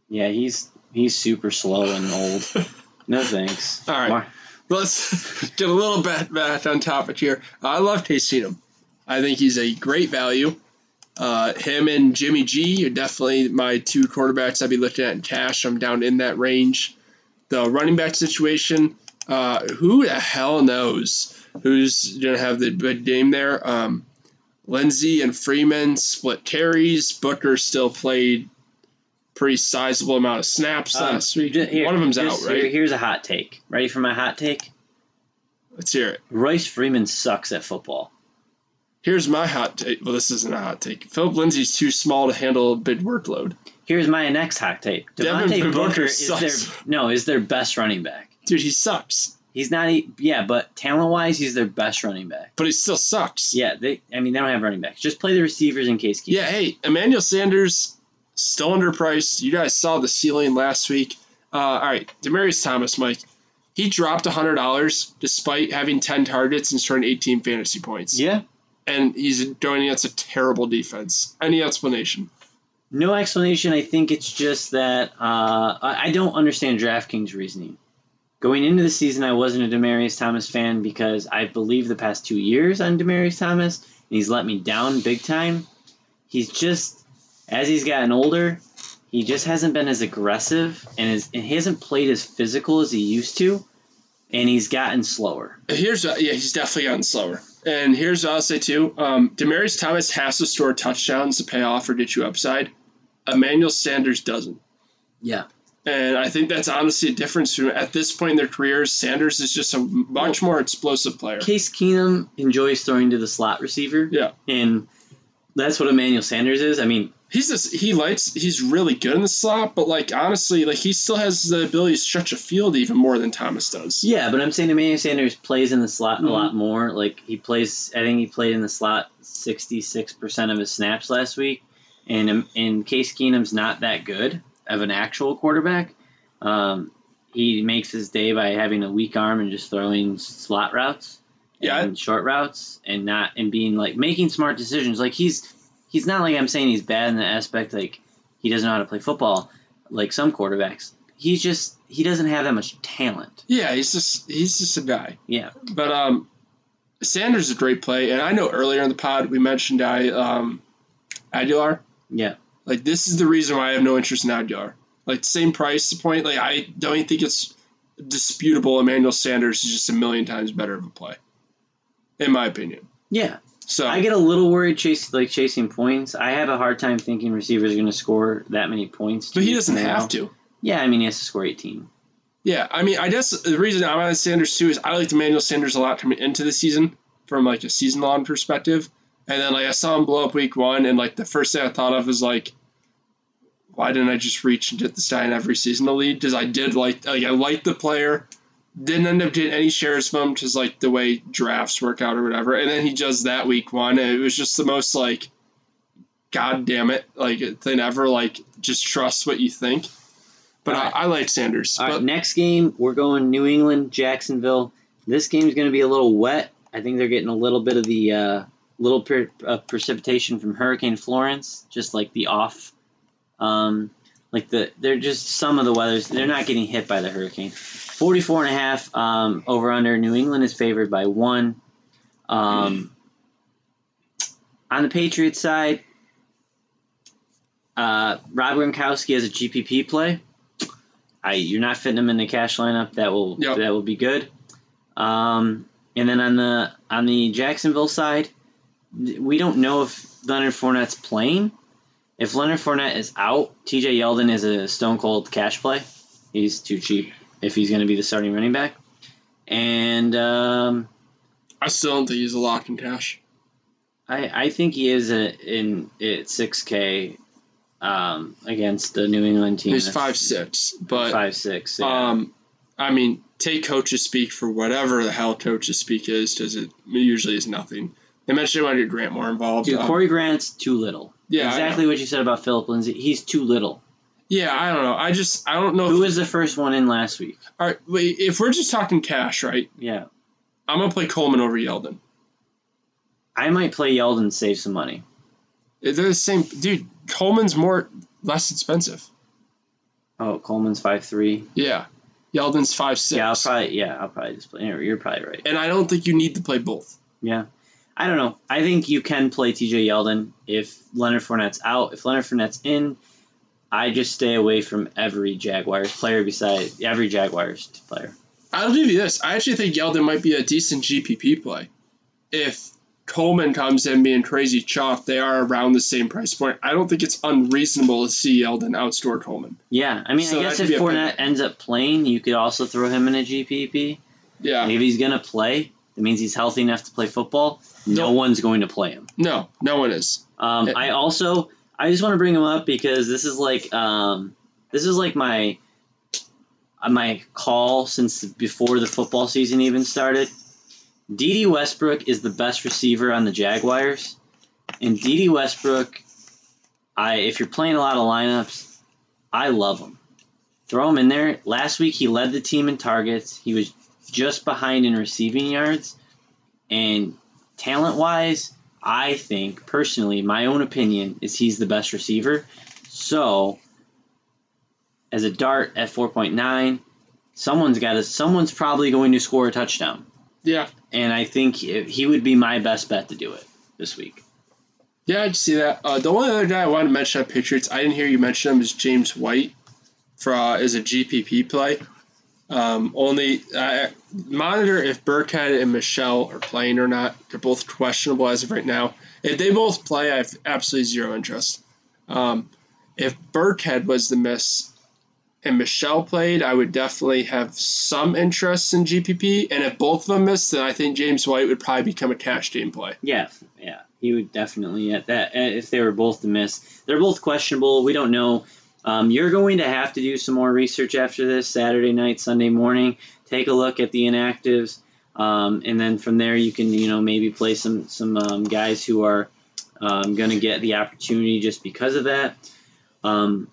Yeah, he's he's super slow and old. no thanks. All right. Mar- let's get a little bit back on topic here. I love Keenum. I think he's a great value. Uh, him and Jimmy G are definitely my two quarterbacks I'd be looking at in cash. I'm down in that range. The running back situation, uh, who the hell knows who's going to have the good game there? Um, Lindsay and Freeman split carries. Booker still played pretty sizable amount of snaps um, last week. Here, One of them's out, right? Here, here's a hot take. Ready for my hot take? Let's hear it. Royce Freeman sucks at football. Here's my hot take. Well, this isn't a hot take. Philip Lindsay's too small to handle a big workload. Here's my next hot take. Devontae Booker is their no is their best running back. Dude, he sucks. He's not. Yeah, but talent wise, he's their best running back. But he still sucks. Yeah, they. I mean, they don't have running backs. Just play the receivers in case. Yeah. Hey, Emmanuel Sanders still underpriced. You guys saw the ceiling last week. Uh, all right, Demaryius Thomas, Mike. He dropped hundred dollars despite having ten targets and scoring eighteen fantasy points. Yeah. And he's doing against a terrible defense. Any explanation? No explanation. I think it's just that uh, I don't understand DraftKings reasoning. Going into the season, I wasn't a Demaryius Thomas fan because I believe the past two years on Demaryius Thomas, and he's let me down big time. He's just, as he's gotten older, he just hasn't been as aggressive and, is, and he hasn't played as physical as he used to, and he's gotten slower. Here's yeah, he's definitely gotten slower. And here's what I'll say too: um, Demaryius Thomas has to score touchdowns to pay off or get you upside. Emmanuel Sanders doesn't. Yeah. And I think that's honestly a difference at this point in their careers. Sanders is just a much more explosive player. Case Keenum enjoys throwing to the slot receiver. Yeah. And that's what Emmanuel Sanders is. I mean, he's just he likes he's really good in the slot, but like honestly, like he still has the ability to stretch a field even more than Thomas does. Yeah, but I'm saying Emmanuel Sanders plays in the slot mm-hmm. a lot more. Like he plays, I think he played in the slot 66 percent of his snaps last week, and in Case Keenum's not that good of an actual quarterback. Um, he makes his day by having a weak arm and just throwing slot routes yeah. and short routes and not and being like making smart decisions. Like he's he's not like I'm saying he's bad in the aspect like he doesn't know how to play football like some quarterbacks. He's just he doesn't have that much talent. Yeah, he's just he's just a guy. Yeah. But um Sanders is a great play, and I know earlier in the pod we mentioned I um Agholor. Yeah. Like this is the reason why I have no interest in Agholor. Like same price point. Like I don't even think it's disputable. Emmanuel Sanders is just a million times better of a play, in my opinion. Yeah. So I get a little worried chase like chasing points. I have a hard time thinking receivers are going to score that many points. But he doesn't now. have to. Yeah, I mean he has to score 18. Yeah, I mean I guess the reason I'm on Sanders too is I liked Emmanuel Sanders a lot coming into the season from like a season long perspective. And then like I saw him blow up week one, and like the first thing I thought of was like, why didn't I just reach and get the Stein every season to lead? Because I did like like I liked the player, didn't end up getting any shares from him because like the way drafts work out or whatever. And then he does that week one, and it was just the most like, god damn it, like thing ever. Like just trust what you think. But right. I, I, like Sanders. All right, next game we're going New England Jacksonville. This game is going to be a little wet. I think they're getting a little bit of the uh, little per, uh, precipitation from Hurricane Florence, just like the off. Um, like the they're just some of the weathers they're not getting hit by the hurricane. 44 and a half um, over under. New england is favored by one. Um, on the patriots side uh, rob gronkowski has a gpp play. I, you're not fitting him in the cash lineup. That will yep. that will be good. Um, and then on the on the jacksonville side we don't know if Leonard Fournette's playing. If Leonard Fournette is out, TJ Yeldon is a stone cold cash play. He's too cheap if he's going to be the starting running back. And um, I still don't think he's a lock in cash. I, I think he is a, in at six K um, against the New England team. He's five six, but five six. Yeah. Um, I mean, take coaches speak for whatever the hell coaches speak is, because it usually is nothing. They mentioned they want to get Grant more involved. Dude, um, Corey Grant's too little. Yeah, exactly what you said about Philip Lindsay. He's too little. Yeah, I don't know. I just I don't know. Who was the first one in last week? All right, wait, if we're just talking cash, right? Yeah. I'm gonna play Coleman over Yeldon. I might play Yeldon, save some money. They're the same, dude. Coleman's more less expensive. Oh, Coleman's five three. Yeah, Yeldon's five six. Yeah, I'll probably yeah, I'll probably just play. You're probably right. And I don't think you need to play both. Yeah. I don't know. I think you can play TJ Yeldon if Leonard Fournette's out. If Leonard Fournette's in, I just stay away from every Jaguars player beside every Jaguars player. I'll give you this. I actually think Yeldon might be a decent GPP play. If Coleman comes in being crazy chalk, they are around the same price point. I don't think it's unreasonable to see Yeldon outscore Coleman. Yeah, I mean, so I guess if Fournette ends up playing, you could also throw him in a GPP. Yeah. Maybe he's going to play, That means he's healthy enough to play football. No nope. one's going to play him. No, no one is. Um, I also I just want to bring him up because this is like um, this is like my my call since before the football season even started. Dede Westbrook is the best receiver on the Jaguars, and Dede Westbrook, I if you're playing a lot of lineups, I love him. Throw him in there. Last week he led the team in targets. He was just behind in receiving yards, and talent wise, I think personally, my own opinion is he's the best receiver. So, as a dart at 4.9, someone's got to someone's probably going to score a touchdown. Yeah. And I think he would be my best bet to do it this week. Yeah, I just see that. Uh, the only other guy I wanted to mention on Patriots, I didn't hear you mention him, is James White for uh, is a GPP play. Um, only uh, monitor if Burkhead and Michel are playing or not. They're both questionable as of right now. If they both play, I have absolutely zero interest. Um, if Burkhead was the miss and Michel played, I would definitely have some interest in GPP. And if both of them missed, then I think James White would probably become a cash game play. Yeah, yeah, he would definitely at that if they were both the miss. They're both questionable. We don't know um, you're going to have to do some more research after this Saturday night, Sunday morning. Take a look at the inactives, um, and then from there you can you know maybe play some some um, guys who are um, going to get the opportunity just because of that. Um,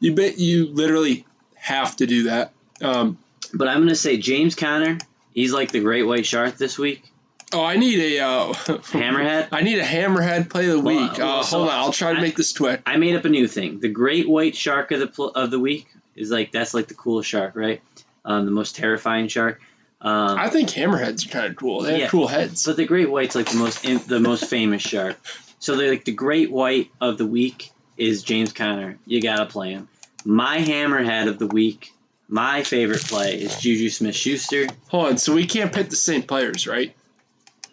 you bet you literally have to do that. Um, but I'm going to say James Conner. He's like the great white shark this week. Oh, I need a uh, hammerhead. I need a hammerhead play of the week. Well, uh, so hold on, I'll try to I, make this quick. I made up a new thing. The great white shark of the pl- of the week is like that's like the coolest shark, right? Um, the most terrifying shark. Um, I think hammerheads are kind of cool. They yeah, have cool heads. But the great white's like the most in, the most famous shark. So they're like the great white of the week is James Conner. You gotta play him. My hammerhead of the week, my favorite play is Juju Smith Schuster. Hold on, so we can't pick the same players, right?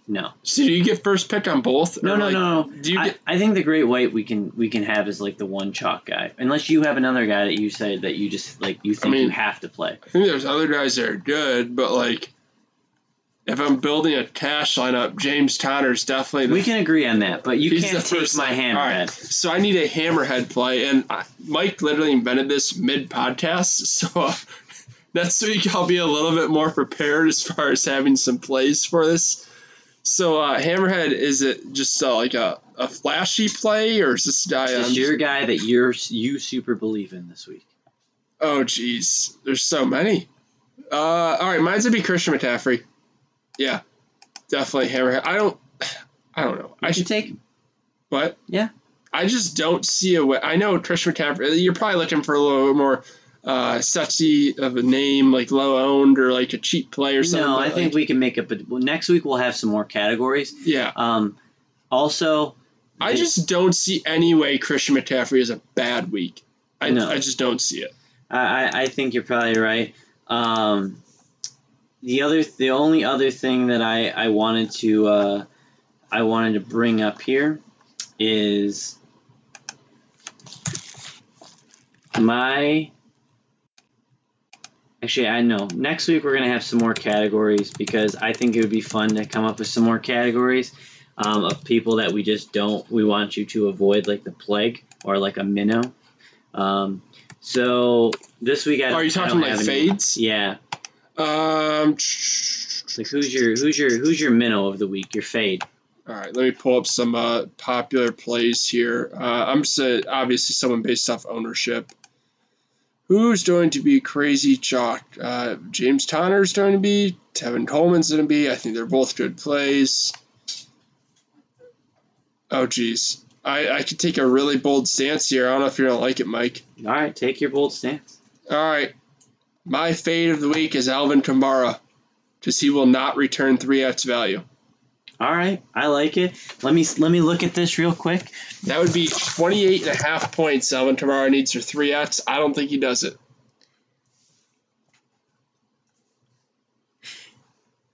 No. So do you get first pick on both? No, no, like, no, no. Do you I, get... I think the great white we can we can have is like the one chalk guy, unless you have another guy that you say that you just like you think I mean, you have to play. I think there's other guys that are good, but like if I'm building a cash lineup, James Conner's definitely. The, we can agree on that, but you can't take my hammerhead. Right. So I need a hammerhead play, and I, Mike literally invented this mid podcast, so. Uh, next week I'll be a little bit more prepared as far as having some plays for this. So uh, Hammerhead, is it just uh, like a, a flashy play, or is this guy? Is your guy that you're you super believe in this week? Oh, jeez, there's so many. Uh, all right, mine's gonna be Christian McCaffrey. Yeah, definitely Hammerhead. I don't, I don't know. You I should take him. What? Yeah. I just don't see a way. I know Christian McCaffrey. You're probably looking for a little more uh, sexy of a name, like low owned or like a cheap play or something. No, I think we can make it. But next week we'll have some more categories. Yeah. Um, also, I just don't see any way Christian McCaffrey is a bad week. I, no. I just don't see it. I, I think you're probably right. Um, the other, the only other thing that I, I wanted to, uh, I wanted to bring up here is my Actually, I know. Next week we're gonna have some more categories because I think it would be fun to come up with some more categories um, of people that we just don't. We want you to avoid, like the plague or like a minnow. Um, so this week, I, are you talking like fades? Any, yeah. Um. Like who's your who's your who's your minnow of the week? Your fade. All right, let me pull up some uh, popular plays here. Uh, I'm just uh, obviously someone based off ownership. Who's going to be crazy chalk? Uh, James is going to be. Tevin Coleman's going to be. I think they're both good plays. Oh, geez. I, I could take a really bold stance here. I don't know if you're going to like it, Mike. All right, take your bold stance. All right. My fade of the week is Alvin Kamara, because he will not return 3x value. All right, I like it. Let me let me look at this real quick. That would be 28 and a half points Alvin Kamara needs for 3x. I don't think he does it.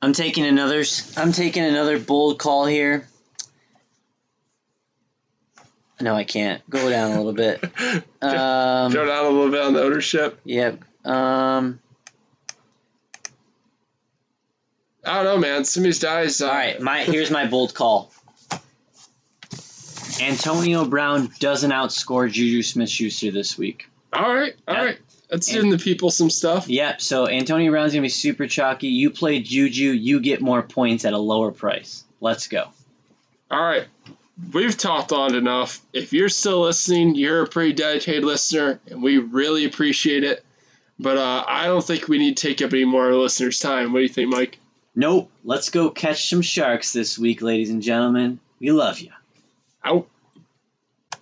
I'm taking another I'm taking another bold call here. No, I can't. Go down a little bit. Um, Go down a little bit on the ownership. Yep. Um, I don't know, man. Some of these. Uh, All right, my here's my bold call. Antonio Brown doesn't outscore Juju Smith-Schuster this week. All right, all right. That's giving the people some stuff. Yep. So Antonio Brown's gonna be super chalky. You play Juju, you get more points at a lower price. Let's go. All right. We've talked on enough. If you're still listening, you're a pretty dedicated listener, and we really appreciate it. But uh, I don't think we need to take up any more listeners' time. What do you think, Mike? Nope. Let's go catch some sharks this week, ladies and gentlemen. We love you. Out.